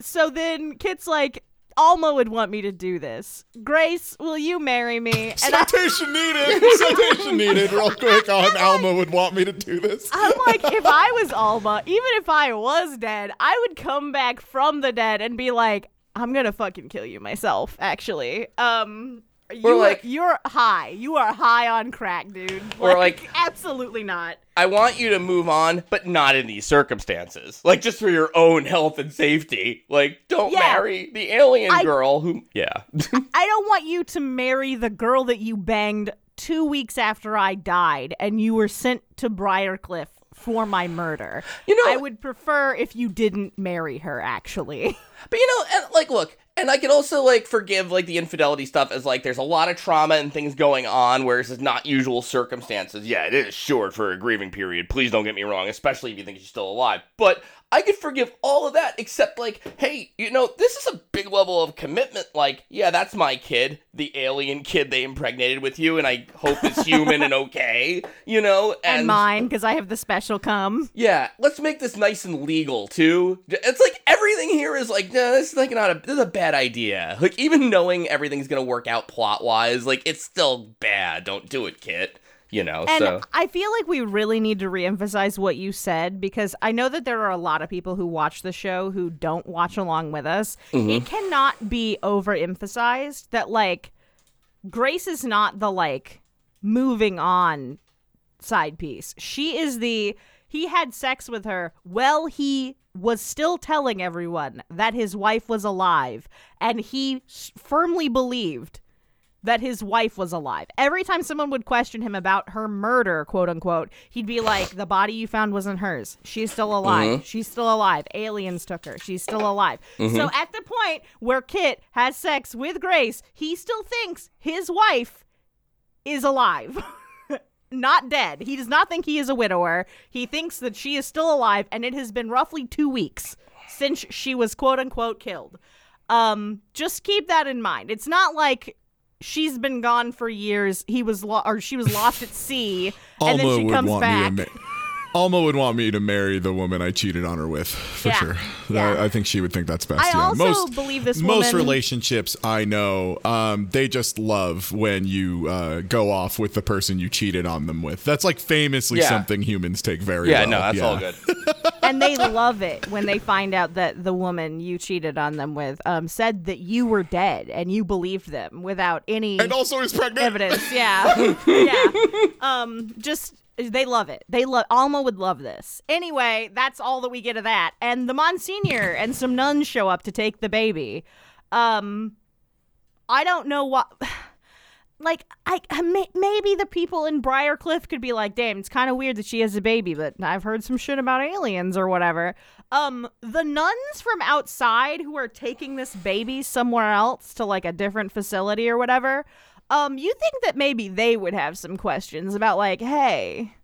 so then Kit's like, Alma would want me to do this. Grace, will you marry me? And I, Citation needed. Citation needed. Real quick on Alma would want me to do this. I'm like, if I was Alma, even if I was dead, I would come back from the dead and be like, I'm gonna fucking kill you myself. Actually, um, You Or are- like- you're high. You are high on crack, dude. Or like- absolutely not. I want you to move on, but not in these circumstances. Like just for your own health and safety. Like don't Yeah. marry the alien I- girl who Yeah. I don't want you to marry the girl that you banged two weeks after I died and you were sent to Briarcliff for my murder. You know- I would prefer if you didn't marry her, actually. But you know, like, look, and I can also like forgive like the infidelity stuff as like there's a lot of trauma and things going on, whereas it's not usual circumstances. Yeah, it is short for a grieving period. Please don't get me wrong, especially if you think she's still alive. But I could forgive all of that, except like, hey, you know, this is a big level of commitment. Like, yeah, that's my kid, the alien kid they impregnated with you, and I hope is human and okay. You know, And, mine, because I have the special cum. yeah, let's make this nice and legal too. It's like everything here is like, no, this is like not a this is a bad idea. Like even knowing everything's gonna work out plot wise, like it's still bad. Don't do it, Kit. You know, And so I feel like we really need to reemphasize what you said because I know that there are a lot of people who watch the show who don't watch along with us. Mm-hmm. It cannot be overemphasized that like Grace is not the like moving on side piece. She is the he had sex with her. Well, he was still telling everyone that his wife was alive and he s- firmly believed that his wife was alive. Every time someone would question him about her murder, quote unquote, he'd be like, The body you found wasn't hers. She's still alive. She's still alive. Aliens took her. She's still alive. So at the point where Kit has sex with Grace, he still thinks his wife is alive. not dead. He does not think he is a widower. He thinks that she is still alive, and it has been roughly two weeks since she was quote unquote killed. Um, just keep that in mind. It's not like she's been gone for years. He was lo- or she was lost at sea, and then she comes back. Me to. Ma- Alma would want me to marry the woman I cheated on her with for Yeah. sure. Yeah. I, I think she would think that's best. I yeah. also most, believe this most woman- relationships I know, um, they just love when you uh, go off with the person you cheated on them with. That's like famously Yeah. something humans take very yeah, well. no, that's Yeah. all good. and they love it when they find out that the woman you cheated on them with um, said that you were dead and you believed them without any And also is pregnant. evidence. Yeah, yeah. Um, just they love it. They love Alma would love this. Anyway, that's all that we get of that. And the Monsignor and some nuns show up to take the baby. Um, I don't know what. Like I maybe the people in Briarcliff could be like, "Damn, it's kind of weird that she has a baby," but I've heard some shit about aliens or whatever. Um, the nuns from outside who are taking this baby somewhere else to like a different facility or whatever. Um, you think that maybe they would have some questions about like, "Hey,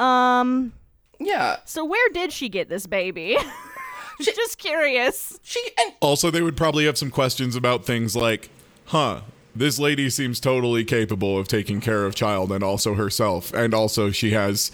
um, Yeah, so where did she get this baby?" Just curious. she and Also, they would probably have some questions about things like, huh, this lady seems totally capable of taking care of child and also herself. And also, she has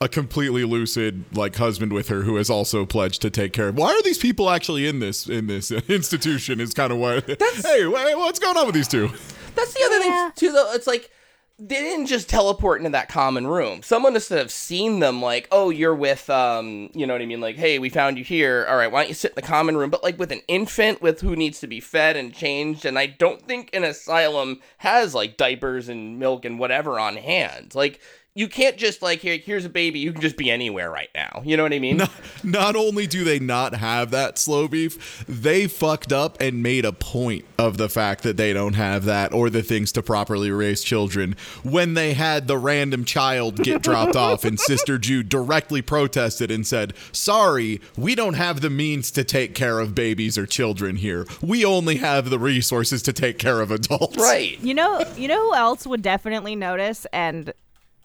a completely lucid like husband with her who has also pledged to take care of. Why are these people actually in this in this institution? Is kind of what. hey, what's going on with these two? That's the other Yeah. thing too, though. It's like they didn't just teleport into that common room. Someone must have seen them, like, "Oh, you're with, um, you know what I mean? Like, hey, we found you here. All right, why don't you sit in the common room?" But like with an infant, with who needs to be fed and changed, and I don't think an asylum has like diapers and milk and whatever on hand. Like. You can't just like here. Here's a baby. You can just be anywhere right now. You know what I mean? Not only do they not have that slow beef, they fucked up and made a point of the fact that they don't have that or the things to properly raise children when they had the random child get dropped off and Sister Jude directly protested and said, Sorry, we don't have the means to take care of babies or children here. We only have the resources to take care of adults. Right. You know, you know who else would definitely notice and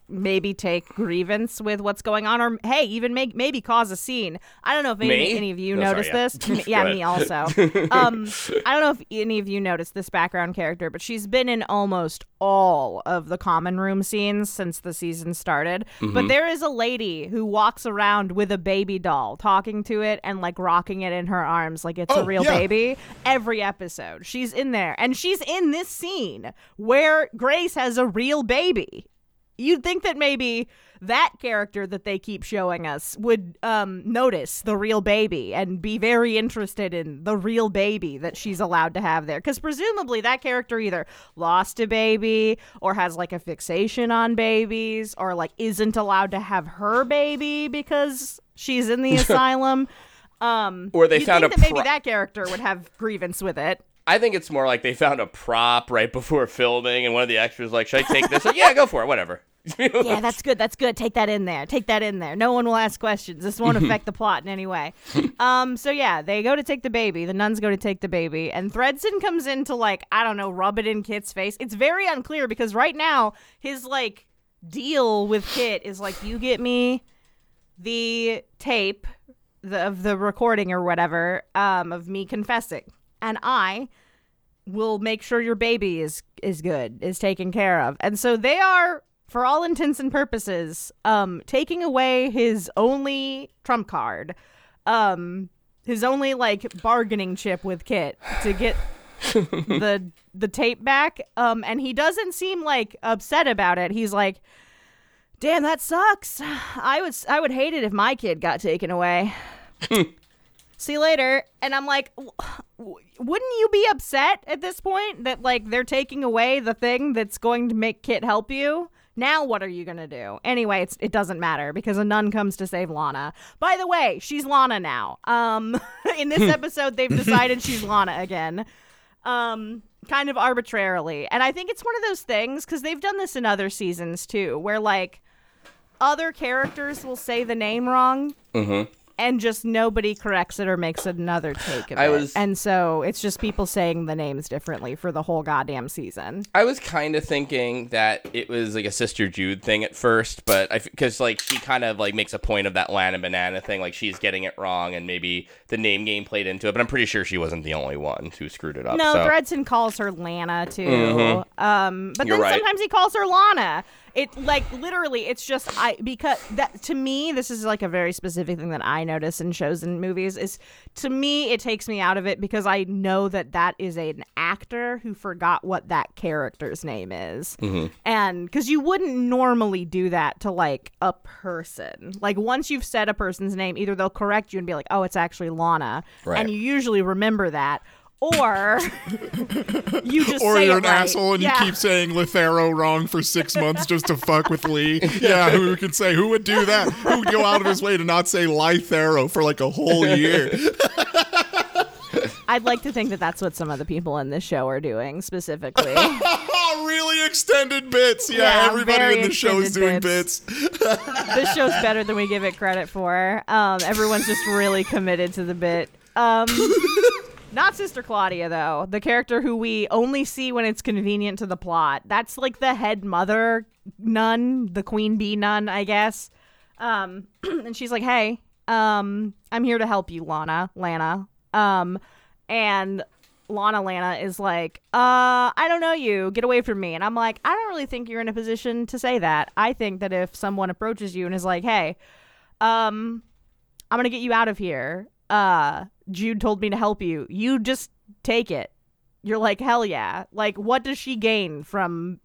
maybe take grievance with what's going on, or hey, even make maybe cause a scene. I don't know if any, any of you sorry, noticed yeah. this. Yeah, me also. um, I don't know if any of you noticed this background character, but she's been in almost all of the common room scenes since the season started. Mm-hmm. But there is a lady who walks around with a baby doll, talking to it and like rocking it in her arms like it's Oh, a real yeah. baby. Every episode, she's in there, and she's in this scene where Grace has a real baby. You'd think that maybe that character that they keep showing us would um, notice the real baby and be very interested in the real baby that she's allowed to have there. Because presumably that character either lost a baby or has like a fixation on babies or like isn't allowed to have her baby because she's in the asylum. Um, Or they you'd found think a that maybe pro- that character would have grievance with it. I think it's more like they found a prop right before filming, and one of the extras like, "Should I take this?" Like, yeah, go for it, whatever. Yeah, that's good. That's good. Take that in there. Take that in there. No one will ask questions. This won't affect the plot in any way. Um, so yeah, they go to take the baby. The nuns go to take the baby, and Thredson comes in to like I don't know, rub it in Kit's face. It's very unclear because right now his like deal with Kit is like, you get me the tape the, of the recording or whatever um, of me confessing, and I will make sure your baby is is good, is taken care of. And so they are for all intents and purposes um taking away his only trump card. Um his only like bargaining chip with Kit to get the the tape back. Um and he doesn't seem like upset about it. He's like Damn, that sucks. I would I would hate it if my kid got taken away. See you later. And I'm like, wouldn't you be upset at this point that like they're taking away the thing that's going to make Kit help you? Now what are you gonna do? Anyway, it's, it doesn't matter because a nun comes to save Lana. By the way, she's Lana now. Um, in this episode, they've decided she's Lana again. Um, kind of arbitrarily, and I think it's one of those things because they've done this in other seasons too, where like other characters will say the name wrong and just nobody corrects it or makes another take of I it. was- and so it's just people saying the names differently for the whole goddamn season. I was kind of thinking that it was like a Sister Jude thing at first, but I because like she kind of like makes a point of that Lana Banana thing, like she's getting it wrong, and maybe the name game played into it. But I'm pretty sure she wasn't the only one who screwed it up. No, so. Calls her Lana too. Mhm. Um, but You're then right. sometimes he calls her Lana. It like literally, it's just I because that to me this is like a very specific thing that I notice in shows and movies is to me it takes me out of it because I know that that is an actor who forgot what that character's name is, Mm-hmm. and because you wouldn't normally do that to like a person. Like once you've said a person's name, either they'll correct you and be like, "Oh, it's actually Lana," Right. and you usually remember that. Or you just Or say you're it an right. asshole and Yeah. you keep saying Lithero wrong for six months just to fuck with Lee. Yeah, who could say who would do that? Who would go out of his way to not say Lithero for like a whole year? I'd like to think that that's what some of the people in this show are doing specifically. Really extended bits. Yeah, Yeah, everybody in the show is doing extended bits. this show's better than we give it credit for. Um, everyone's just really committed to the bit. Um, not Sister Claudia though, the character who we only see when it's convenient to the plot. That's like the head mother nun, the queen bee nun, I guess. Um, and she's like, "Hey, um, I'm here to help you, Lana, Lana." Um, and Lana Lana is like, uh, I don't know you. Get away from me. And I'm like, I don't really think you're in a position to say that. I think that if someone approaches you and is like, hey, um, I'm gonna get you out of here. Uh, Jude told me to help you. You just take it. You're like, hell yeah. Like, what does she gain from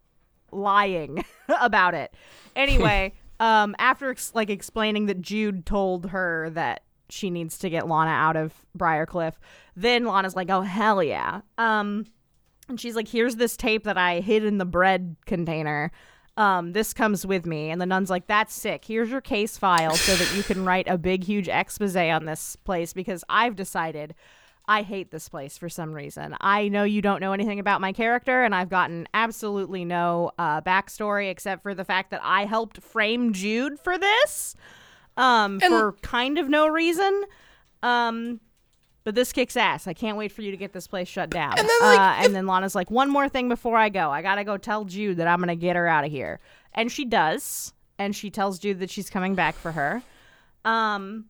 lying about it? Anyway, um, after ex- like explaining that Jude told her that she needs to get Lana out of Briarcliff, then Lana's like, oh hell yeah. Um, and she's like, here's this tape that I hid in the bread container. Um, this comes with me. And the nun's like, that's sick. Here's your case file so that you can write a big, huge expose on this place because I've decided I hate this place for some reason. I know you don't know anything about my character, and I've gotten absolutely no uh, backstory except for the fact that I helped frame Jude for this um, for kind of no reason. Um, but this kicks ass. I can't wait for you to get this place shut down. And then, like, uh, if- and then Lana's like, one more thing before I go. I gotta go tell Jude that I'm gonna get her out of here, and she does. And she tells Jude that she's coming back for her. Um,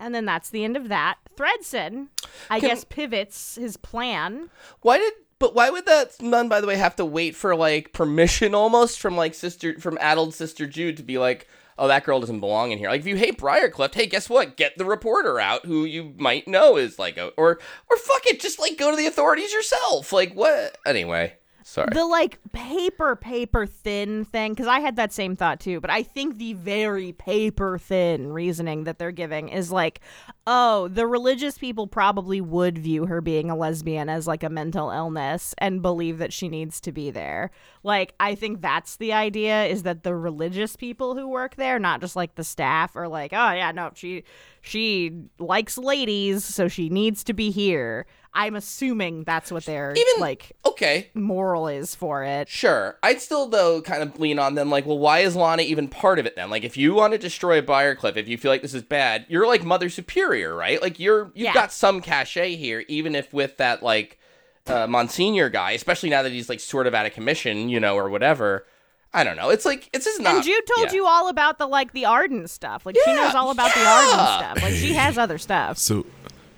and then that's the end of that. Thredson, I Can- guess, pivots his plan. Why did? But why would that nun, by the way, have to wait for like permission almost from like sister from addled sister Jude to be like, oh, that girl doesn't belong in here. Like, if you hate Briarcliff, hey, guess what? Get the reporter out who you might know is like a or or fuck it, just like go to the authorities yourself. Like what? Anyway, Sorry. the like paper paper thin thing because i had that same thought too but i think the very paper thin reasoning that they're giving is like oh the religious people probably would view her being a lesbian as like a mental illness and believe that she needs to be there like i think that's the idea is that the religious people who work there not just like the staff are like oh yeah no she she likes ladies so she needs to be here i'm assuming that's what they're Even- like okay, moral is for it. Sure. I'd still though kind of lean on them like, well, why is Lana even part of it then? Like if you want to destroy Briarcliff, if you feel like this is bad, you're like Mother Superior, right? Like you're you've Yeah. got some cachet here, even if with that like uh, Monsignor guy, especially now that he's like sort of out of commission, you know, or whatever. I don't know. It's like it's just not. and Jude told yeah. you all about the like the Arden stuff. Like she knows all about the. Arden stuff. Like she has other stuff. So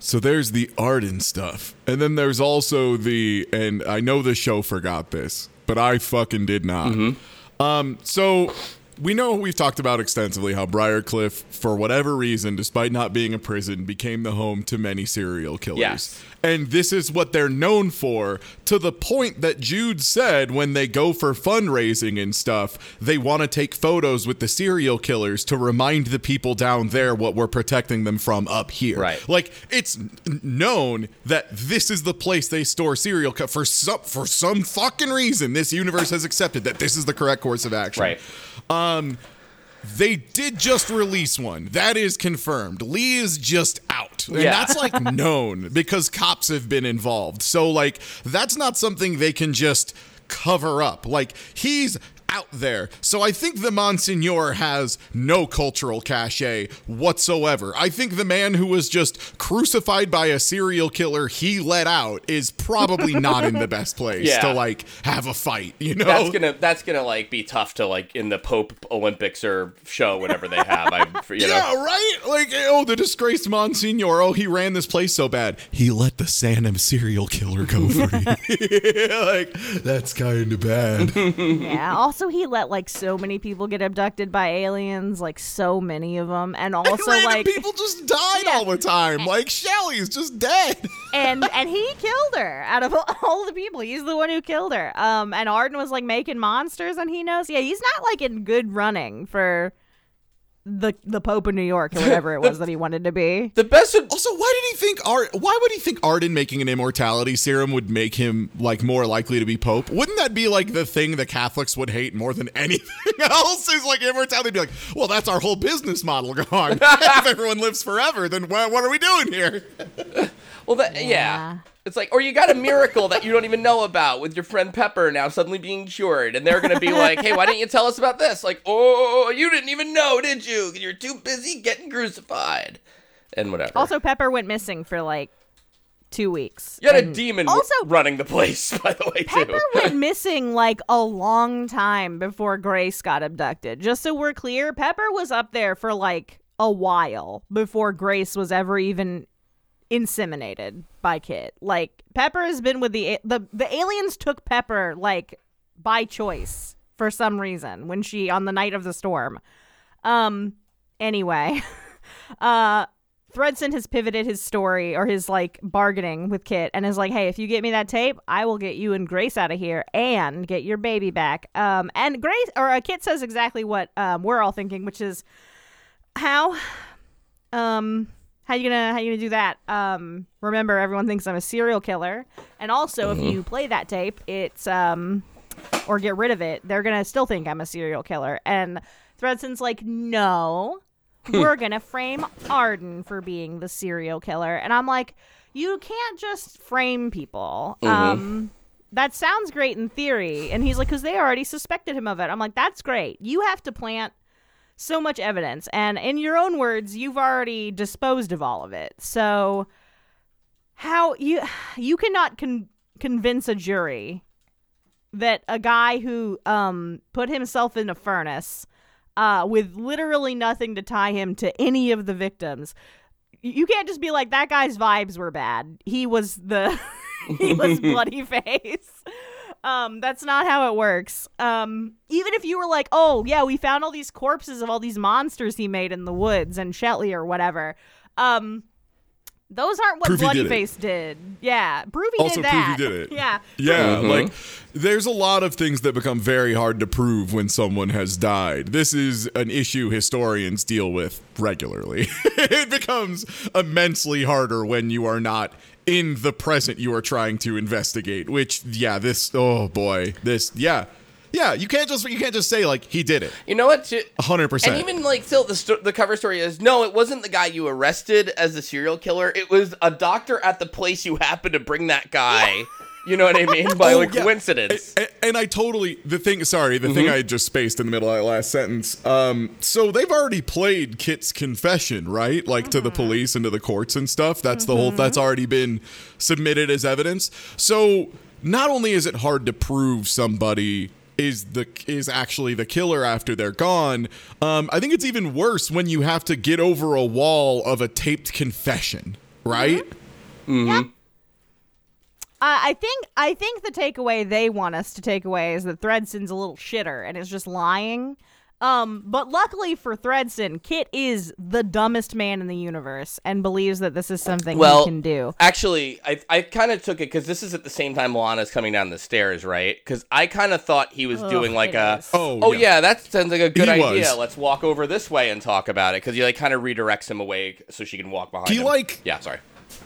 so there's the Arden stuff. And then there's also the and I know the show forgot this, but I fucking did not. Um so we know we've talked about extensively how Briarcliff, for whatever reason, despite not being a prison, became the home to many serial killers. Yes. And this is what they're known for, to the point that Jude said when they go for fundraising and stuff, they want to take photos with the serial killers to remind the people down there what we're protecting them from up here. Right. Like it's known that this is the place they store serial ki- for some for some fucking reason. This universe has accepted that this is the correct course of action. Right. Um, they did just release one. That is confirmed. Lee is just out. And Yeah. that's like known because cops have been involved. So like that's not something they can just cover up. Like he's out there. So I think the Monsignor has no cultural cachet whatsoever. I think the man who was just crucified by a serial killer he let out is probably not in the best place Yeah. to like have a fight, you know? That's gonna that's gonna like be tough to like in the Pope Olympics or show whatever they have. I you know. Yeah, right? Like, oh, the disgraced Monsignor. Oh, he ran this place so bad. He let the Sanum serial killer go free. like, that's kind of bad. Yeah. Also, he let like so many people get abducted by aliens, like so many of them, and And also random like people just died all the time. Like, Shelley's just dead. and and he killed her out of all the people. He's the one who killed her. Um, and Arden was like making monsters, and he knows. Yeah, he's not like in good running for the the Pope of New York or whatever it was that he wanted to be. The best would Also, why did he think Art? Why would he think Arden making an immortality serum would make him like more likely to be pope? Wouldn't that be like the thing the Catholics would hate more than anything else? Is like immortality? They'd be like, well, that's our whole business model gone. if everyone lives forever, then what, what are we doing here? Well, that, yeah. Yeah. It's like, or you got a miracle that you don't even know about with your friend Pepper now suddenly being cured, and they're gonna be like, "Hey, why didn't you tell us about this?" Like, "Oh, you didn't even know, did you? You're too busy getting crucified." And whatever. Also, Pepper went missing for like two weeks. you had a demon Also, running the place, by the way, too. Pepper went missing like a long time before Grace got abducted. Just so we're clear, Pepper was up there for like a while before Grace was ever even inseminated by Kit. Like Pepper has been with the the the aliens took Pepper like by choice for some reason when she on the night of the storm. Um anyway, uh Thredson has pivoted his story or his like bargaining with Kit and is like, "Hey, if you get me that tape, I will get you and Grace out of here and get your baby back." Um, and Grace or uh, Kit says exactly what um, we're all thinking, which is how, um, how you gonna how you gonna do that? Um, remember, everyone thinks I'm a serial killer, and also if you play that tape, it's um, or get rid of it, they're gonna still think I'm a serial killer. And Thredson's like, "No." we're gonna frame Arden for being the serial killer. And I'm like, you can't just frame people. Um that sounds great in theory. And he's like, because they already suspected him of it. I'm like, that's great. You have to plant so much evidence. And in your own words, you've already disposed of all of it. So how you you cannot con- convince a jury that a guy who um put himself in a furnace uh with literally nothing to tie him to any of the victims you can't just be like that guy's vibes were bad he was the he was bloody face um that's not how it works um even if you were like oh yeah we found all these corpses of all these monsters he made in the woods and Shetley or whatever um Those aren't what Prove he did it. Did. Yeah, Prove he also did prove that. he did it. Yeah. Yeah, Mhm. like there's a lot of things that become very hard to prove when someone has died. This is an issue historians deal with regularly. it becomes immensely harder when you are not in the present you are trying to investigate, which yeah, this oh boy, this yeah. Yeah, you can't just you can't just say like he did it. You know what? To, 100%. And even like still, the sto- the cover story is no, it wasn't the guy you arrested as the serial killer. It was a doctor at the place you happened to bring that guy. You know what I mean? By Oh, like yeah. coincidence. And, and I totally the thing. Sorry, the thing I just spaced in the middle of that last sentence. Um, so they've already played Kit's confession, right? Like to the police and to the courts and stuff. That's the whole. That's already been submitted as evidence. So not only is it hard to prove somebody is the is actually the killer after they're gone. Um, I think it's even worse when you have to get over a wall of a taped confession, right? Uh, I think I think the takeaway they want us to take away is that Thredson's a little shitter and is just lying. Um, but luckily for Thredson, Kit is the dumbest man in the universe and believes that this is something Well, he can do. Actually, I I kind of took it because this is at the same time Lana's coming down the stairs, right? Because I kind of thought he was doing like a is. Oh, oh yeah. yeah. that sounds like a good He idea. was. Let's walk over this way and talk about it because he like kind of redirects him away so she can walk behind He, him. like- yeah, sorry.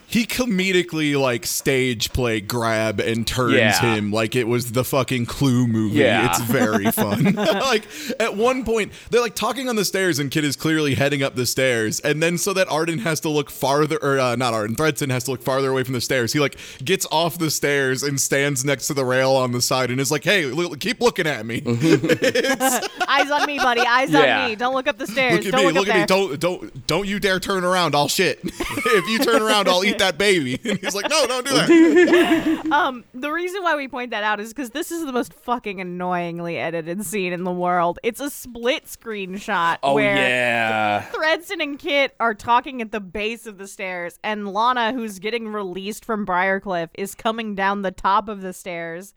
He comedically like stage play grab and turns Yeah. him like it was the fucking clue movie Yeah. it's very fun like at one point they're like talking on the stairs and Kit is clearly heading up the stairs and then so that arden has to look farther or uh, not arden thredson has to look farther away from the stairs he like gets off the stairs and stands next to the rail on the side and is like hey l- keep looking at me Eyes on me, buddy. Eyes Yeah. on me. Don't look up the stairs. look at Don't me look, look up at me don't don't don't you dare turn around i'll shit if you turn around i'll eat that baby and he's like no don't do that Um, the reason why we point that out is because this is the most fucking annoyingly edited scene in the world. It's a split screen shot Oh where yeah. Thredson and Kit are talking at the base of the stairs, and Lana, who's getting released from Briarcliff, is coming down the top of the stairs,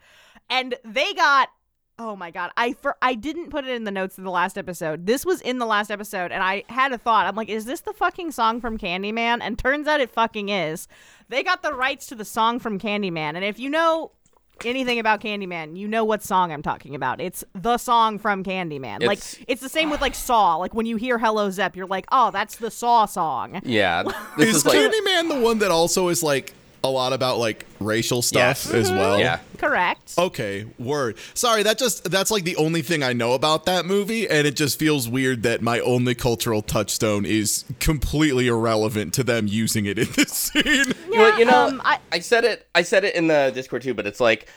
and they got. Oh my god! I for I didn't put it in the notes of the last episode. This was in the last episode, and I had a thought. I'm like, is this the fucking song from Candyman? And turns out it fucking is. They got the rights to the song from Candyman, and if you know anything about Candyman, you know what song I'm talking about. It's the song from Candyman. like It's- it's the same with like Saw. Like when you hear Hello Zep, you're like, oh, that's the Saw song. Yeah. This is is like Candyman the one that also is like a lot about like racial stuff Yes. as well? yeah. Correct. Okay, word. Sorry, that just that's like the only thing I know about that movie, and it just feels weird that my only cultural touchstone is completely irrelevant to them using it in this scene. You know, you know um, I- I, said it. I said it in the Discord too, but it's like,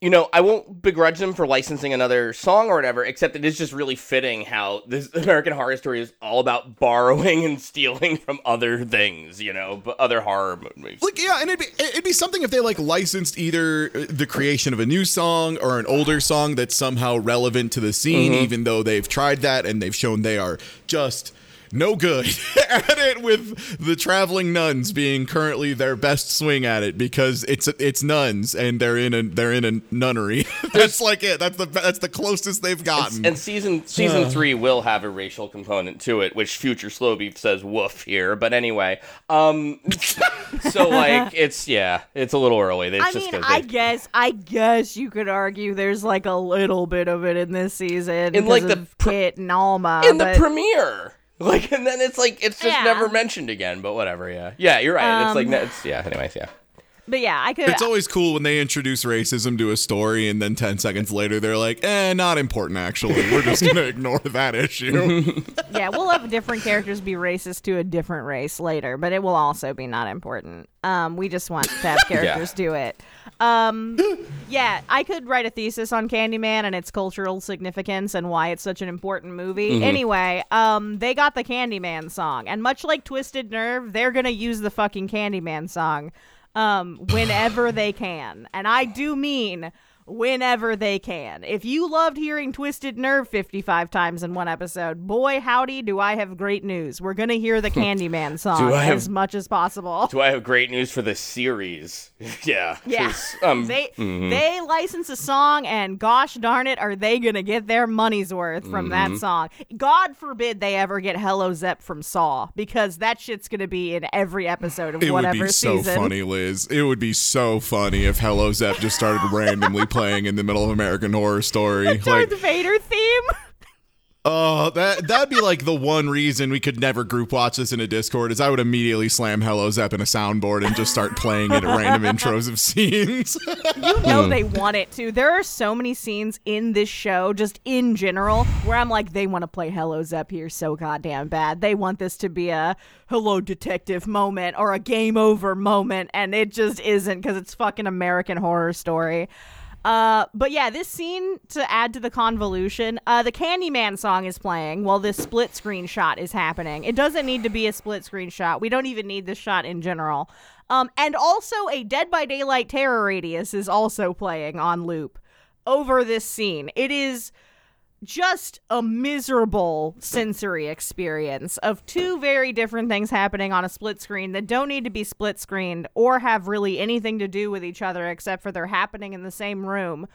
you know, I won't begrudge them for licensing another song or whatever. Except it is just really fitting how this American Horror Story is all about borrowing and stealing from other things. You know, but other horror movies. Like yeah, and it'd be it'd be something if they like licensed either uh, the creation of a new song or an older song that's somehow relevant to the scene, mm-hmm. even though they've tried that and they've shown they are just no good at it with the traveling nuns being currently their best swing at it because it's it's nuns and they're in a they're in a nunnery. that's like it. That's the that's the closest they've gotten. And season season three will have a racial component to it, which future slow beef says woof here. But anyway, um, so like it's yeah, it's a little early. It's I just mean, 'cause I they- guess, I guess you could argue there's like a little bit of it in this season, In, like, because the of pr- Kit and Alma. in the premiere. Like, and then it's like it's just Yeah. never mentioned again. But whatever, yeah, yeah, you're right. it's like Um, it's yeah. Anyways, yeah. But yeah, I could. It's always cool when they introduce racism to a story and then 10 seconds later they're like, eh, not important actually. We're just going to ignore that issue. yeah, we'll have different characters be racist to a different race later, but it will also be not important. Um, we just want to have characters do it. Um, yeah, I could write a thesis on Candyman and its cultural significance and why it's such an important movie. Anyway, um, they got the Candyman song, and much like Twisted Nerve, they're gonna use the fucking Candyman song um, whenever they can, and I do mean whenever they can. If you loved hearing Twisted Nerve 55 times in one episode, boy, howdy, do I have great news. We're going to hear the Candyman song have- as much as possible. Do I have great news for this series? yeah. Yeah. 'cause, Um, they they license a song and gosh darn it are they going to get their money's worth from Mm-hmm. that song. God forbid they ever get Hello Zep from Saw because that shit's going to be in every episode of whatever series. It would be so season. funny, Liz. It would be so funny if Hello Zep just started randomly playing in the middle of American Horror Story. Like, Darth Vader theme. oh, that that'd be like the one reason we could never group watch this in a Discord is I would immediately slam Hello Zep in a soundboard and just start playing it at random intros of scenes. You know hmm. they want it to. There are so many scenes in this show, just in general, where I'm like, they want to play Hello Zep here so goddamn bad. They want this to be a hello detective moment or a game over moment, and it just isn't because it's fucking American horror story. Uh, but yeah, this scene to add to the convolution, uh, the Candyman song is playing while this split screen shot is happening. It doesn't need to be a split screen shot. We don't even need this shot in general. Um, and also a Dead by Daylight Terror Radius is also playing on loop over this scene. It is just a miserable sensory experience of two very different things happening on a split screen that don't need to be split screened or have really anything to do with each other except for they're happening in the same room.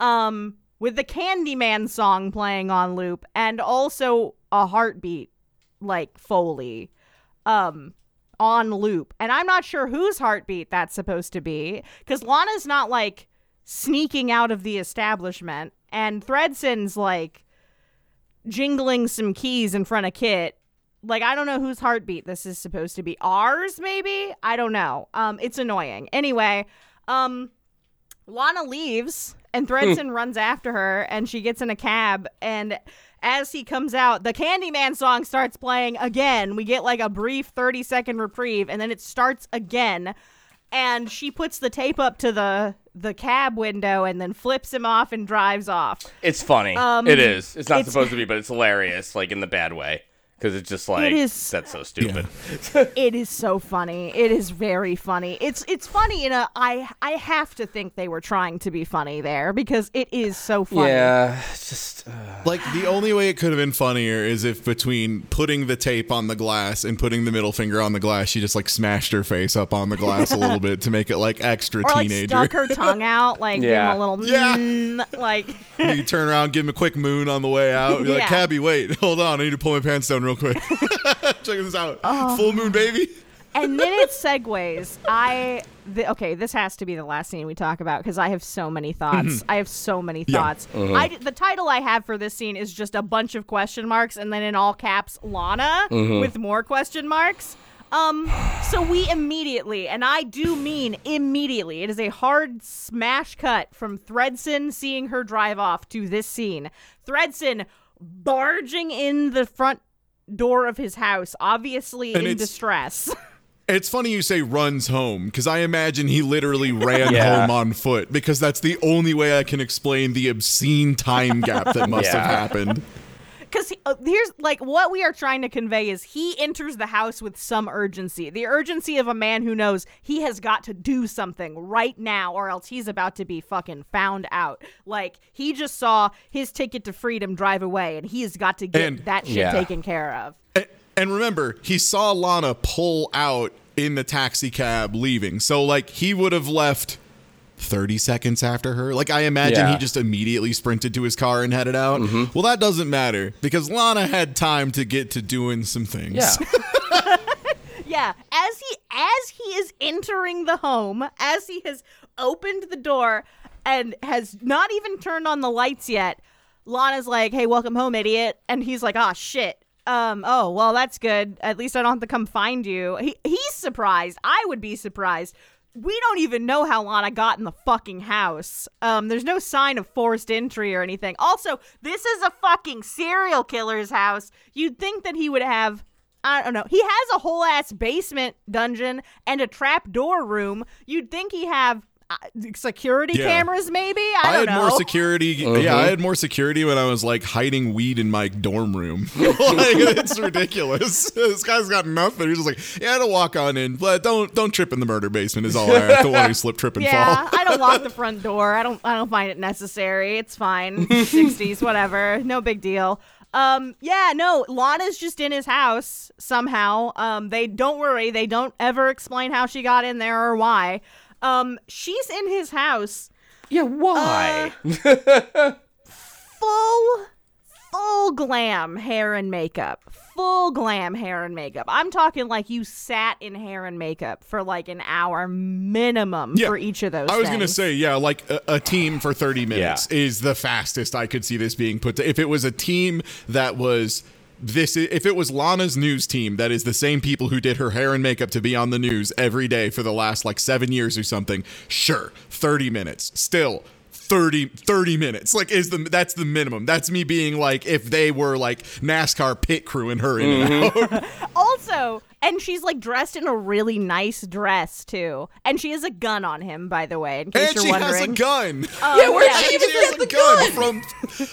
Um, with the Candyman song playing on loop and also a heartbeat like Foley. Um, on loop. And I'm not sure whose heartbeat that's supposed to be because Lana's not like sneaking out of the establishment and Thredson's like jingling some keys in front of Kit. Like I don't know whose heartbeat this is supposed to be. Ours maybe? I don't know. Um it's annoying. Anyway, um Lana leaves and Thredson runs after her and she gets in a cab and as he comes out, the Candyman song starts playing again. We get like a brief 30 second reprieve and then it starts again. And she puts the tape up to the the cab window and then flips him off and drives off. It's funny. Um, it is. It's not it's- supposed to be, but it's hilarious, like in the bad way, because it's just like is- that's so stupid. It is so funny. It is very funny. It's it's funny in a I I have to think they were trying to be funny there because it is so funny. Yeah, it's just uh, like the only way it could have been funnier is if between putting the tape on the glass and putting the middle finger on the glass, she just like smashed her face up on the glass a little bit to make it like extra Or like stuck her tongue out, like give Yeah. him a little Yeah. mm, like you turn around, give him a quick moon on the way out. Be like, Yeah. Cabby, wait, hold on, I need to pull my pants down real quick. Check this out. Oh. Full moon, baby. and then it segues. I the, okay, this has to be the last scene we talk about because I have so many thoughts. Mm-hmm. I have so many Yeah. thoughts. Uh-huh. I the title I have for this scene is just a bunch of question marks and then in all caps Lana uh-huh. with more question marks. Um, so we immediately, and I do mean immediately, it is a hard smash cut from Thredson seeing her drive off to this scene. Thredson barging in the front door of his house, obviously And in it's- distress. It's funny you say runs home because I imagine he literally ran Yeah. home on foot because that's the only way I can explain the obscene time gap that must have happened. Because uh, here's like what we are trying to convey is he enters the house with some urgency. The urgency of a man who knows he has got to do something right now or else he's about to be fucking found out. Like he just saw his ticket to freedom drive away and he has got to get And- that shit Yeah. taken care of. And, and remember, he saw Lana pull out in the taxi cab leaving. So, like, he would have left 30 seconds after her. Like, I imagine Yeah. he just immediately sprinted to his car and headed out. Well, that doesn't matter because Lana had time to get to doing some things. yeah. Yeah, as he as he is entering the home, as he has opened the door and has not even turned on the lights yet, Lana's like, "Hey, welcome home, idiot." And he's like, "Oh shit. Um, oh, well, that's good. At least I don't have to come find you." He he's surprised. I would be surprised. We don't even know how Lana got in the fucking house. Um, there's no sign of forced entry or anything. Also, this is a fucking serial killer's house. You'd think that he would have I don't know. He has a whole ass basement dungeon and a trap door room. You'd think he have security Yeah. cameras, maybe. I I, don't had know. more security. Yeah, I had more security when I was like hiding weed in my dorm room. like, it's ridiculous. this guy's got nothing. He's just like, yeah, to walk on in, but don't don't trip in the murder basement. Is all I have to want to slip, trip, and yeah, fall. I don't lock the front door. I don't. I don't find it necessary. It's fine. Sixties, whatever. No big deal. Um, yeah, no. Lana's just in his house somehow. Um, they don't worry. They don't ever explain how she got in there or why. Um, she's in his house, Yeah, why? full, full glam hair and makeup. Full glam hair and makeup. I'm talking like you sat in hair and makeup for like an hour minimum Yeah. for each of those. I was gonna say, yeah, like a, a team for 30 minutes is the fastest I could see this being put to. If it was a team that was this, if it was Lana's news team, that is the same people who did her hair and makeup to be on the news every day for the last like seven years or something, sure, 30 minutes. Still. 30, 30 minutes like is the that's the minimum that's me being like if they were like nascar pit crew and her in and mm-hmm. out Also, and she's like dressed in a really nice dress too, and she has a gun on him, by the way, in case and you're she wondering. has a gun Um, Yeah, where'd yeah. she she even has get a the gun from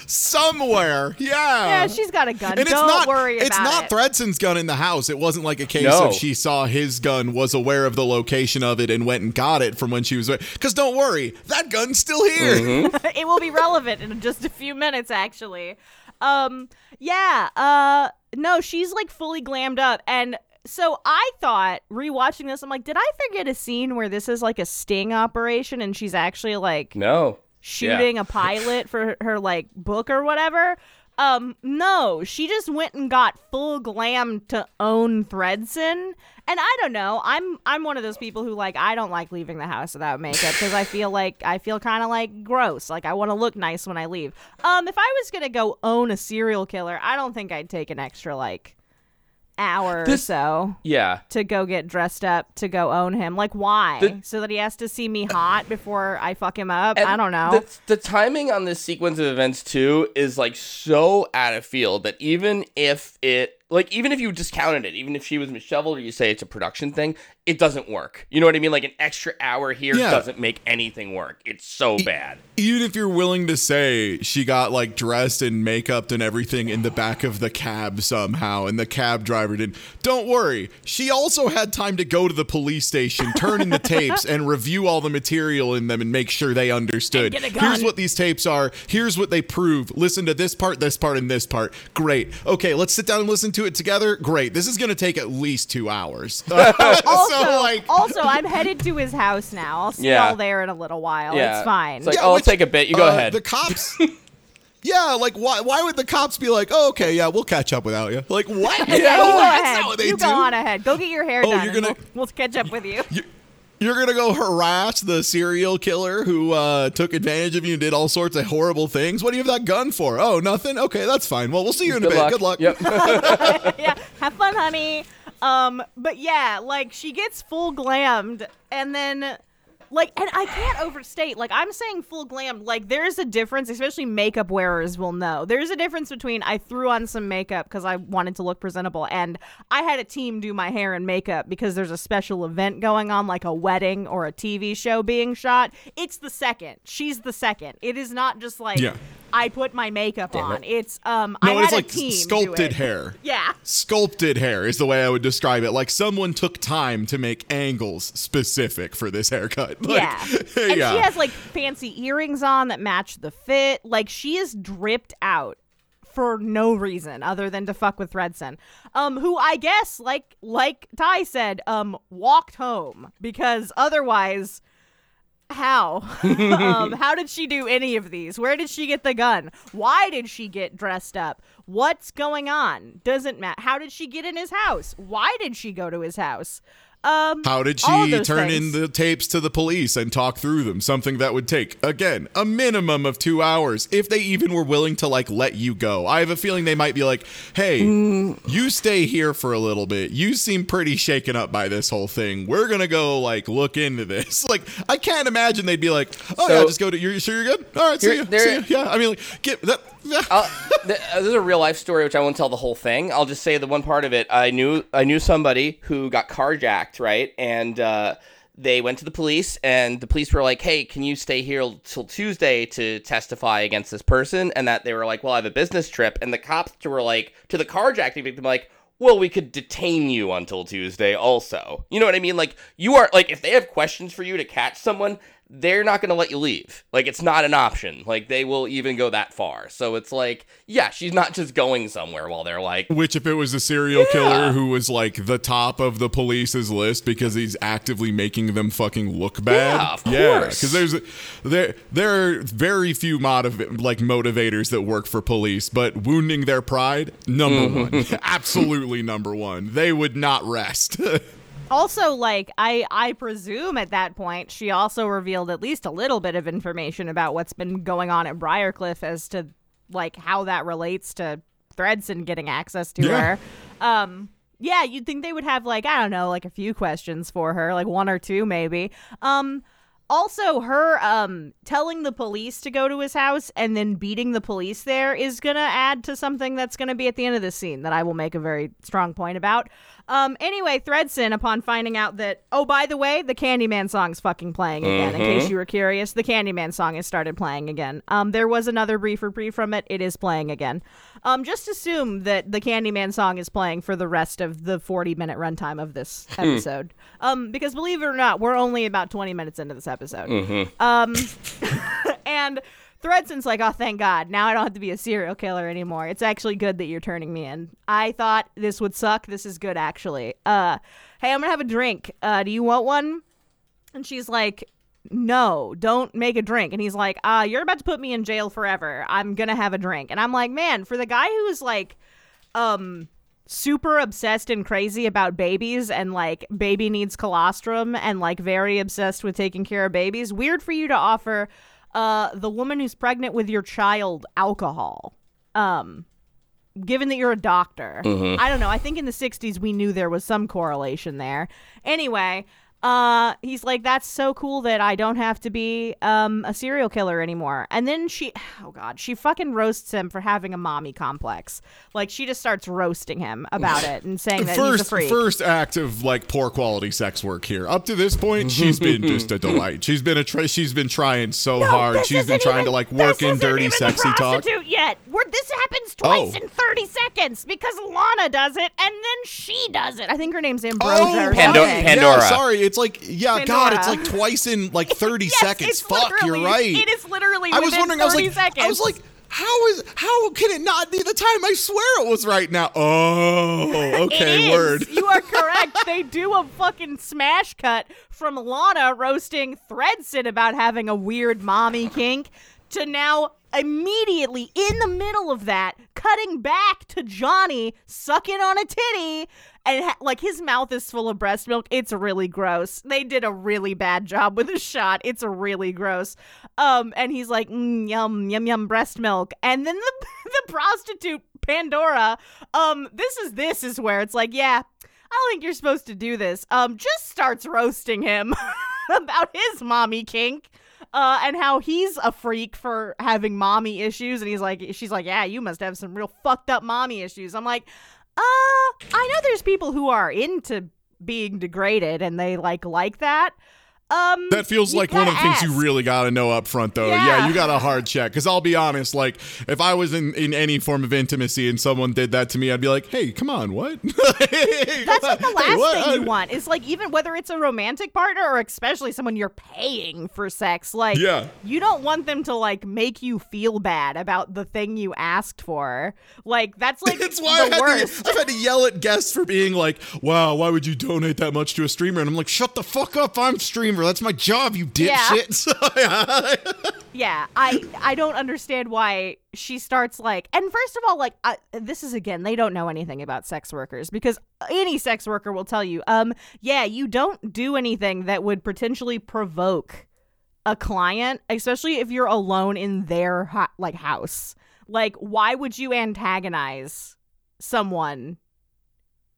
somewhere yeah Yeah, she's got a gun. And it's Don't not worry it's not it. Thredson's gun in the house. It wasn't like a case No. of she saw his gun, was aware of the location of it, and went and got it from when she was. Because don't worry, that gun's still here. Mm-hmm. it will be relevant in just a few minutes, actually. Um, yeah. Uh, no, she's like fully glammed up, and so I thought rewatching this, I'm like, did I forget a scene where this is like a sting operation, and she's actually like no. shooting a pilot for her like book or whatever. Um, no, she just went and got full glam to own Thredson. And I don't know. I'm I'm one of those people who like I don't like leaving the house without makeup because I feel like I feel kind of like gross. Like I want to look nice when I leave. Um, if I was gonna go own a serial killer, I don't think I'd take an extra like hour or so Yeah. to go get dressed up to go own him. Like why? The- so that he has to see me hot before I fuck him up? I don't know. The, the timing on this sequence of events too is like so out of field that even if it like even if you discounted it, even if she was disheveled or you say it's a production thing, it doesn't work. You know what I mean? Like an extra hour here Yeah. doesn't make anything work. It's so bad. Even if you're willing to say she got like dressed and makeuped and everything in the back of the cab somehow, and the cab driver didn't. Don't worry, she also had time to go to the police station, turn in the tapes, and review all the material in them and make sure they understood. And get a Here's what these tapes are. Here's what they prove. Listen to this part, this part, and this part. Great. Okay, let's sit down and listen to it together. Great. This is gonna take at least two hours. also, so like. also, I'm headed to his house now. I'll see Yeah. y'all there in a little while. Yeah. It's fine. It's like, oh, I'll take a bit. You go uh, ahead. The cops. yeah, like why? Why would the cops be like, "Oh, okay, yeah, we'll catch up without you"? Like what? yeah, you No, go that's ahead. not what they you do. go on ahead. Go get your hair Oh, done. you're and gonna- we'll, we'll catch up with you. You're gonna go harass the serial killer who uh, took advantage of you and did all sorts of horrible things. What do you have that gun for? Oh, nothing. Okay, that's fine. Well, we'll see you in a Good bit. luck. Good luck. Yep. yeah, have fun, honey. Um, but yeah, like she gets full glammed, and then like, and I can't overstate. Like I'm saying, full glammed. Like there's a difference, especially makeup wearers will know. There's a difference between I threw on some makeup because I wanted to look presentable, and I had a team do my hair and makeup because there's a special event going on, like a wedding or a TV show being shot. It's the second. She's the second. It is not just like. Yeah. I put my makeup on. it. It's um. No, I had it's a like team sculpted hair. Yeah. Sculpted hair is the way I would describe it. Like someone took time to make angles specific for this haircut. Like, yeah. And yeah. she has like fancy earrings on that match the fit. Like she is dripped out for no reason other than to fuck with Thredson. Um, who I guess, like like Ty said, um, walked home because otherwise how? um, how did she do any of these? Where did she get the gun? Why did she get dressed up? What's going on? Doesn't matter. How did she get in his house? Why did she go to his house? Um, How did she turn things. in the tapes to the police and talk through them? Something that would take, again, a minimum of two hours if they even were willing to, like, let you go. I have a feeling they might be like, hey, Mm. you stay here for a little bit. You seem pretty shaken up by this whole thing. We're going to go, like, look into this. Like, I can't imagine they'd be like, oh, yeah, just go to, you're sure you're good? All right, see Here- you. there- See you. Yeah, I mean, like, get that. th- uh, this is a real life story, which I won't tell the whole thing. I'll just say the one part of it. I knew I knew somebody who got carjacked, right? And uh, they went to the police, and the police were like, "Hey, can you stay here till Tuesday to testify against this person?" And that they were like, "Well, I have a business trip," and the cops were like to the carjacking victim, like, well, we could detain you until Tuesday also. You know what I mean? Like, you are, like, if they have questions for you to catch someone, they're not going to let you leave. Like, it's not an option. Like, they will even go that far. So it's like, yeah, she's not just going somewhere while they're like, Which, if it was a serial Yeah. killer who was like the top of the police's list because he's actively making them fucking look bad, Yeah, of course. because there's there there are very few motiv- like motivators that work for police, but wounding their pride, number mm-hmm. one, absolutely number one. They would not rest. Also, like I, I presume at that point she also revealed at least a little bit of information about what's been going on at Briarcliff as to like how that relates to Thredson getting access to Yeah. her. Um, yeah, you'd think they would have like I don't know, like a few questions for her, like one or two maybe. Um, also her um telling the police to go to his house and then beating the police there is gonna add to something that's gonna be at the end of the scene that I will make a very strong point about. Um anyway, Thredson, upon finding out that oh by the way, the Candyman song's fucking playing again, in case you were curious, the Candyman song has started playing again. Um there was another brief reprieve from it, it is playing again. Um just assume that the Candyman song is playing for the rest of the forty minute runtime of this episode. Um because believe it or not, we're only about twenty minutes into this episode. Um, and Thredson's like, oh, thank God. Now I don't have to be a serial killer anymore. It's actually good that you're turning me in. I thought this would suck. This is good, actually. Uh, hey, I'm going to have a drink. Uh, do you want one? And she's like, no, don't make a drink. And he's like, uh, you're about to put me in jail forever. I'm going to have a drink. And I'm like, man, for the guy who's like, um, super obsessed and crazy about babies and like baby needs colostrum and like very obsessed with taking care of babies weird for you to offer uh the woman who's pregnant with your child alcohol um given that you're a doctor. I don't know. I think in the 60s we knew there was some correlation there. Anyway uh he's like that's so cool that i don't have to be um a serial killer anymore and then she oh god she fucking roasts him for having a mommy complex like she just starts roasting him about it and saying that he's a first freak first act of like poor quality sex work here. Up to this point, she's been just a delight. She's been a try she's been trying so No, hard. She's been trying even- to like work in dirty sexy talk. yet. Where this happens oh. twice Oh. in 30 seconds because Lana does it and then she does it. I think her name's Ambrosia oh, or Pando- something. Pandora. Yeah, sorry, it's like yeah, God, it's like twice in like 30 Yes, seconds. Fuck, you're right. It is literally I was within wondering. I was like, seconds. I was like, how is how can it not be the time? I swear it was right now. Oh, okay, word. You are correct. they do a fucking smash cut from Lana roasting Thredson about having a weird mommy kink to now immediately in the middle of that cutting back to Johnny sucking on a titty and ha- like his mouth is full of breast milk. It's really gross. They did a really bad job with the shot. It's really gross. Um, and he's like, mm, yum, yum, yum, breast milk. And then the the prostitute Pandora, um, this is this is where it's like, yeah, I don't think you're supposed to do this. Um, just starts roasting him about his mommy kink. Uh, and how he's a freak for having mommy issues, and he's like, she's like, yeah, you must have some real fucked up mommy issues. I'm like, uh, I know there's people who are into being degraded, and they like like that. Um, That feels like one of the gotta things you really got to know up front, though. Yeah. Yeah, you got a hard check. Because I'll be honest, like, if I was in, in any form of intimacy and someone did that to me, I'd be like, hey, come on, what? That's like the last Hey, what? thing you want. Is like even whether it's a romantic partner or especially someone you're paying for sex, like Yeah. you don't want them to like make you feel bad about the thing you asked for. Like that's like It's why the I've had, worst. to, I've had to yell at guests for being like, wow, why would you donate that much to a streamer? And I'm like, shut the fuck up. I'm That's my job, you dipshit. Yeah. Yeah, I I don't understand why she starts like. And first of all, like I, this is again, they don't know anything about sex workers because any sex worker will tell you, um, yeah, you don't do anything that would potentially provoke a client, especially if you're alone in their ho- like house. Like, why would you antagonize someone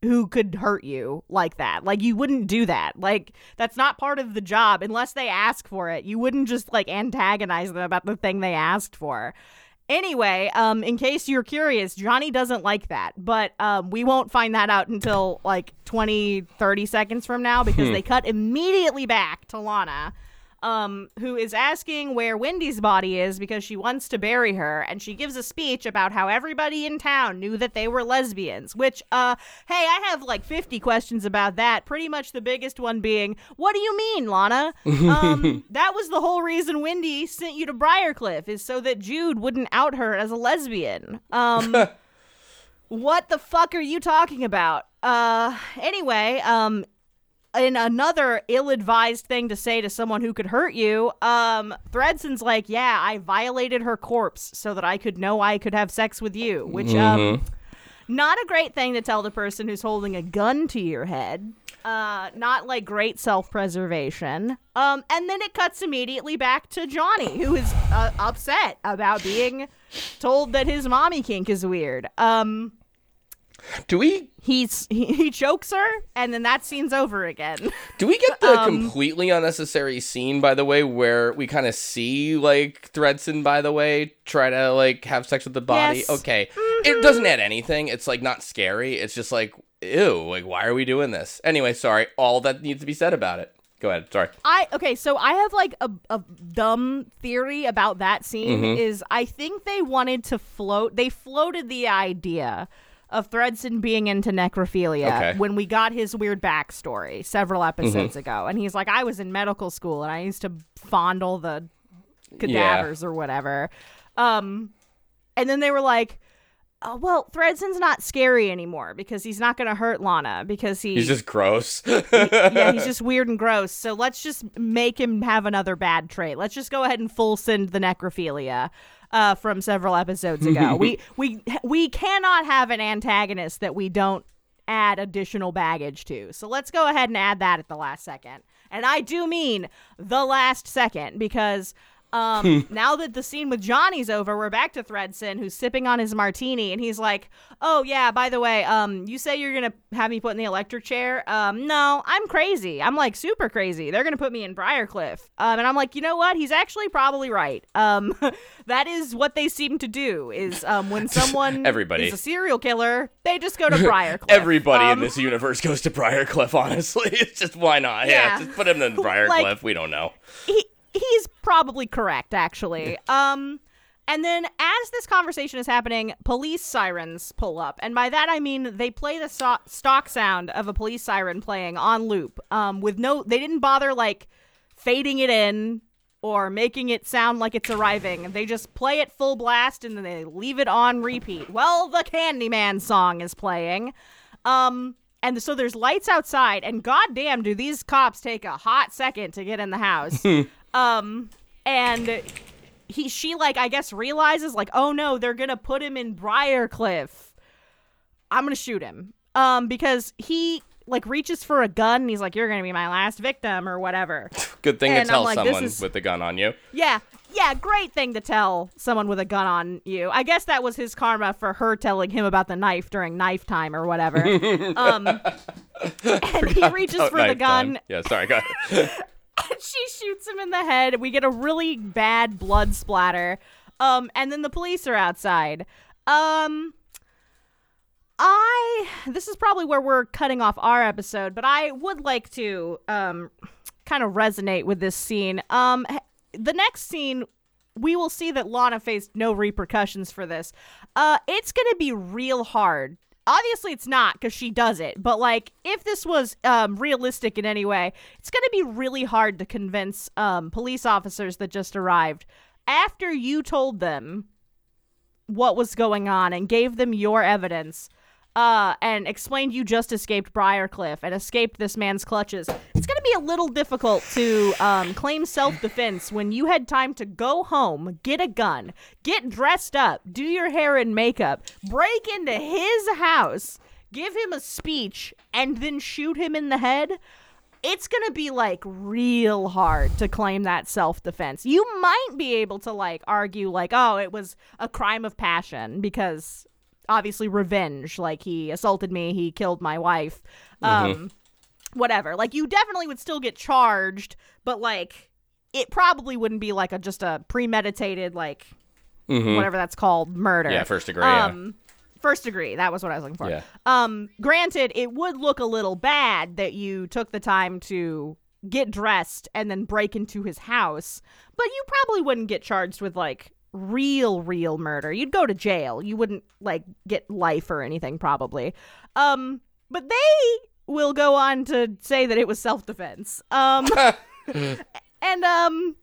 who could hurt you like that. Like you wouldn't do that. Like that's not part of the job unless they ask for it. You wouldn't just like antagonize them about the thing they asked for. Anyway, um, in case you're curious, Johnny doesn't like that, but um, we won't find that out until like 20, 30 seconds from now because they cut immediately back to Lana, um, who is asking where Wendy's body is because she wants to bury her, and she gives a speech about how everybody in town knew that they were lesbians. Which, uh, hey, I have like 50 questions about that. Pretty much the biggest one being, what do you mean, Lana? Um, that was the whole reason Wendy sent you to Briarcliff is so that Jude wouldn't out her as a lesbian. Um. What the fuck are you talking about? Uh, anyway, um, in another ill-advised thing to say to someone who could hurt you, um, Thredson's like, "Yeah, I violated her corpse so that I could know I could have sex with you," which um, not a great thing to tell the person who's holding a gun to your head. Uh, not like great self-preservation. Um, and then it cuts immediately back to Johnny, who is uh, upset about being told that his mommy kink is weird. Um, Do we he's he, he chokes her, and then that scene's over again. do we get the Um, completely unnecessary scene by the way where we kind of see like Thredson by the way try to like have sex with the body? Yes. Okay. It doesn't add anything. It's like not scary. It's just like ew, like why are we doing this? Anyway, sorry. All that needs to be said about it. Go ahead. Sorry. I okay, so I have like a, a dumb theory about that scene Mm-hmm. is I think they wanted to float they floated the idea of Thredson being into necrophilia Okay. Mm-hmm. when we got his weird backstory several episodes ago. And he's like, I was in medical school and I used to fondle the cadavers or whatever. Um and then they were like, oh, well, Thredson's not scary anymore because he's not going to hurt Lana because he, He's just gross. yeah, he's just weird and gross. So let's just make him have another bad trait. Let's just go ahead and full send the necrophilia uh, from several episodes ago. we we we cannot have an antagonist that we don't add additional baggage to. So let's go ahead and add that at the last second. And I do mean the last second because um, now that the scene with Johnny's over, we're back to Thredson, who's sipping on his martini, and he's like, "Oh yeah, by the way, um, you say you're gonna have me put in the electric chair? Um, no, I'm crazy. I'm like super crazy. They're gonna put me in Briarcliff." Um, and I'm like, you know what? He's actually probably right. Um, that is what they seem to do. Is um, when someone Everybody. is a serial killer, they just go to Briarcliff. Everybody Um, in this universe goes to Briarcliff, honestly. It's just why not? Yeah, Yeah. just put him in Briarcliff. Like- we don't know. he he's probably correct actually. Um and then as this conversation is happening police sirens pull up. And by that i mean they play the so- stock sound of a police siren playing on loop um with no they didn't bother like fading it in or making it sound like it's arriving. They just play it full blast and then they leave it on repeat. Well the candyman song is playing. Um and so there's lights outside and goddamn do these cops take a hot second to get in the house um and he she like i guess realizes like oh no they're gonna put him in briarcliff i'm gonna shoot him um because he like reaches for a gun and he's like you're gonna be my last victim or whatever Good thing And to tell like, someone is- with a gun on you. yeah yeah great thing to tell someone with a gun on you i guess that was his karma for her telling him about the knife during knife time or whatever um and he reaches for the gun time. Yeah, sorry. Go ahead. she shoots him in the head. We get a really bad blood splatter. Um, and then the police are outside. Um, I this is probably where we're cutting off our episode, but I would like to um kind of resonate with this scene. Um, the next scene. We will see that Lana faced no repercussions for this. Uh, it's gonna be real hard obviously it's not because she does it but like if this was um, realistic in any way it's going to be really hard to convince um, police officers that just arrived after you told them what was going on and gave them your evidence uh, and explained you just escaped Briarcliff and escaped this man's clutches, it's going to be a little difficult to um, claim self defense when you had time to go home, get a gun, get dressed up, do your hair and makeup, break into his house, give him a speech, and then shoot him in the head. It's gonna be like real hard to claim that self-defense. You might be able to like argue like oh it was a crime of passion because obviously revenge like he assaulted me he killed my wife um whatever like you definitely would still get charged but like it probably wouldn't be like a just a premeditated like whatever that's called, murder. Mm-hmm. Yeah, first degree, yeah. Um, first degree. That was what I was looking for. Yeah. Um, granted, it would look a little bad that you took the time to get dressed and then break into his house, but you probably wouldn't get charged with like real real murder. You'd go to jail. You wouldn't like get life or anything probably. Um, but they will go on to say that it was self-defense. Um and um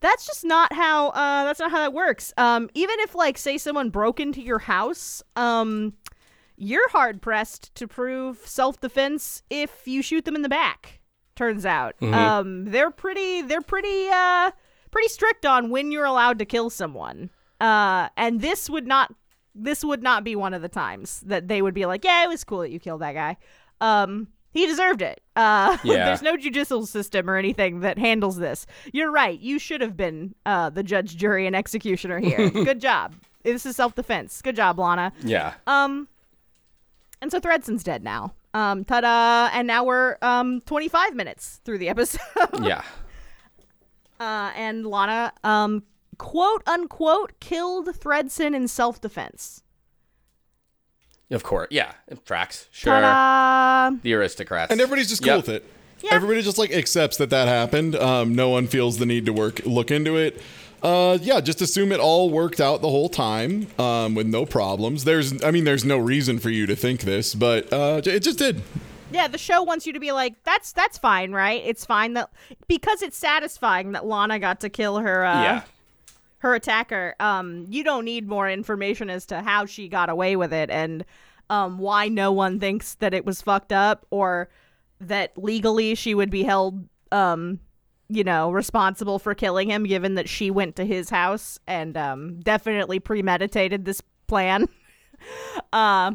that's just not how uh that's not how that works. Um even if like say someone broke into your house, um you're hard pressed to prove self-defense if you shoot them in the back. Turns out. Um they're pretty they're pretty uh pretty strict on when you're allowed to kill someone. Uh and this would not this would not be one of the times that they would be like, "Yeah, it was cool that you killed that guy." Um he deserved it. Uh Yeah. there's no judicial system or anything that handles this. You're right. You should have been uh the judge, jury and executioner here. Good job. This is self-defense. Good job, Lana. Yeah. Um, and so Thredson's dead now. Um, ta-da! And now we're um 25 minutes through the episode. Yeah. uh, and Lana um quote unquote killed Thredson in self-defense. Of course. Yeah. It tracks. Sure. Ta-da! The aristocrats. And everybody's just cool Yep. with it. Yeah. Everybody just like accepts that that happened. Um, no one feels the need to work look into it. Uh, yeah, just assume it all worked out the whole time um, with no problems. There's, I mean, there's no reason for you to think this, but uh, it just did. Yeah, the show wants you to be like, that's that's fine, right? It's fine that because it's satisfying that Lana got to kill her uh, Yeah. her attacker. Um, you don't need more information as to how she got away with it and um, why no one thinks that it was fucked up or that legally she would be held, um, you know, responsible for killing him, given that she went to his house and um, definitely premeditated this plan. uh,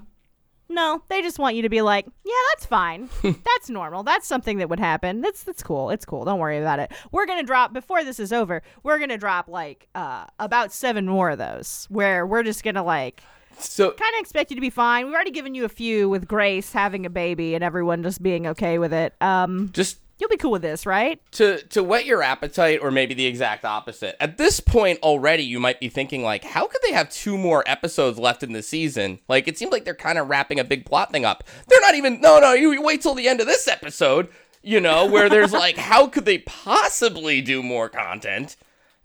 no, they just want you to be like, yeah, that's fine. that's normal. That's something that would happen. That's that's cool. It's cool. Don't worry about it. We're gonna drop before this is over. We're gonna drop like uh, about seven more of those where we're just gonna like So kind of expect you to be fine. We've already given you a few with Grace having a baby and everyone just being okay with it. Um, just you'll be cool with this, right? to to whet your appetite or maybe the exact opposite. At this point already you might be thinking like how could they have two more episodes left in the season? Like it seems like they're kind of wrapping a big plot thing up. They're not even no no you wait till the end of this episode you know where there's like how could they possibly do more content?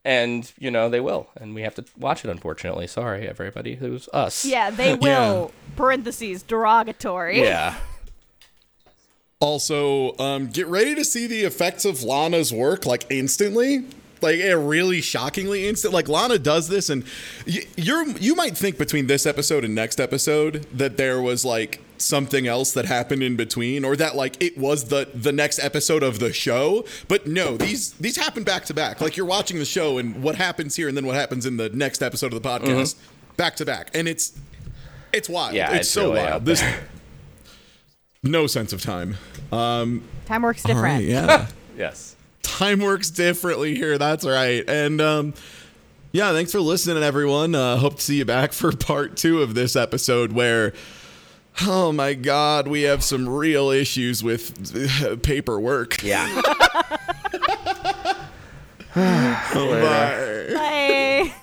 And you know they will and we have to watch it unfortunately. Sorry everybody who's us. Yeah, they will. Parentheses derogatory. yeah Also, um, get ready to see the effects of Lana's work like instantly. Like a really shockingly instant. Like Lana does this, and y- you're you might think between this episode and next episode that there was like something else that happened in between, or that like it was the the next episode of the show. But no, these these happen back to back. Like you're watching the show, and what happens here, and then what happens in the next episode of the podcast, back to back, and it's it's wild. Yeah, it's, it's so really wild. This no sense of time. Um, Time works all different. right, yeah. yes Time works differently here. That's right. And um, yeah, thanks for listening, everyone. Uh, hope to see you back for part two of this episode where. Oh my God, we have some real issues with paperwork. yeah Bye. Bye.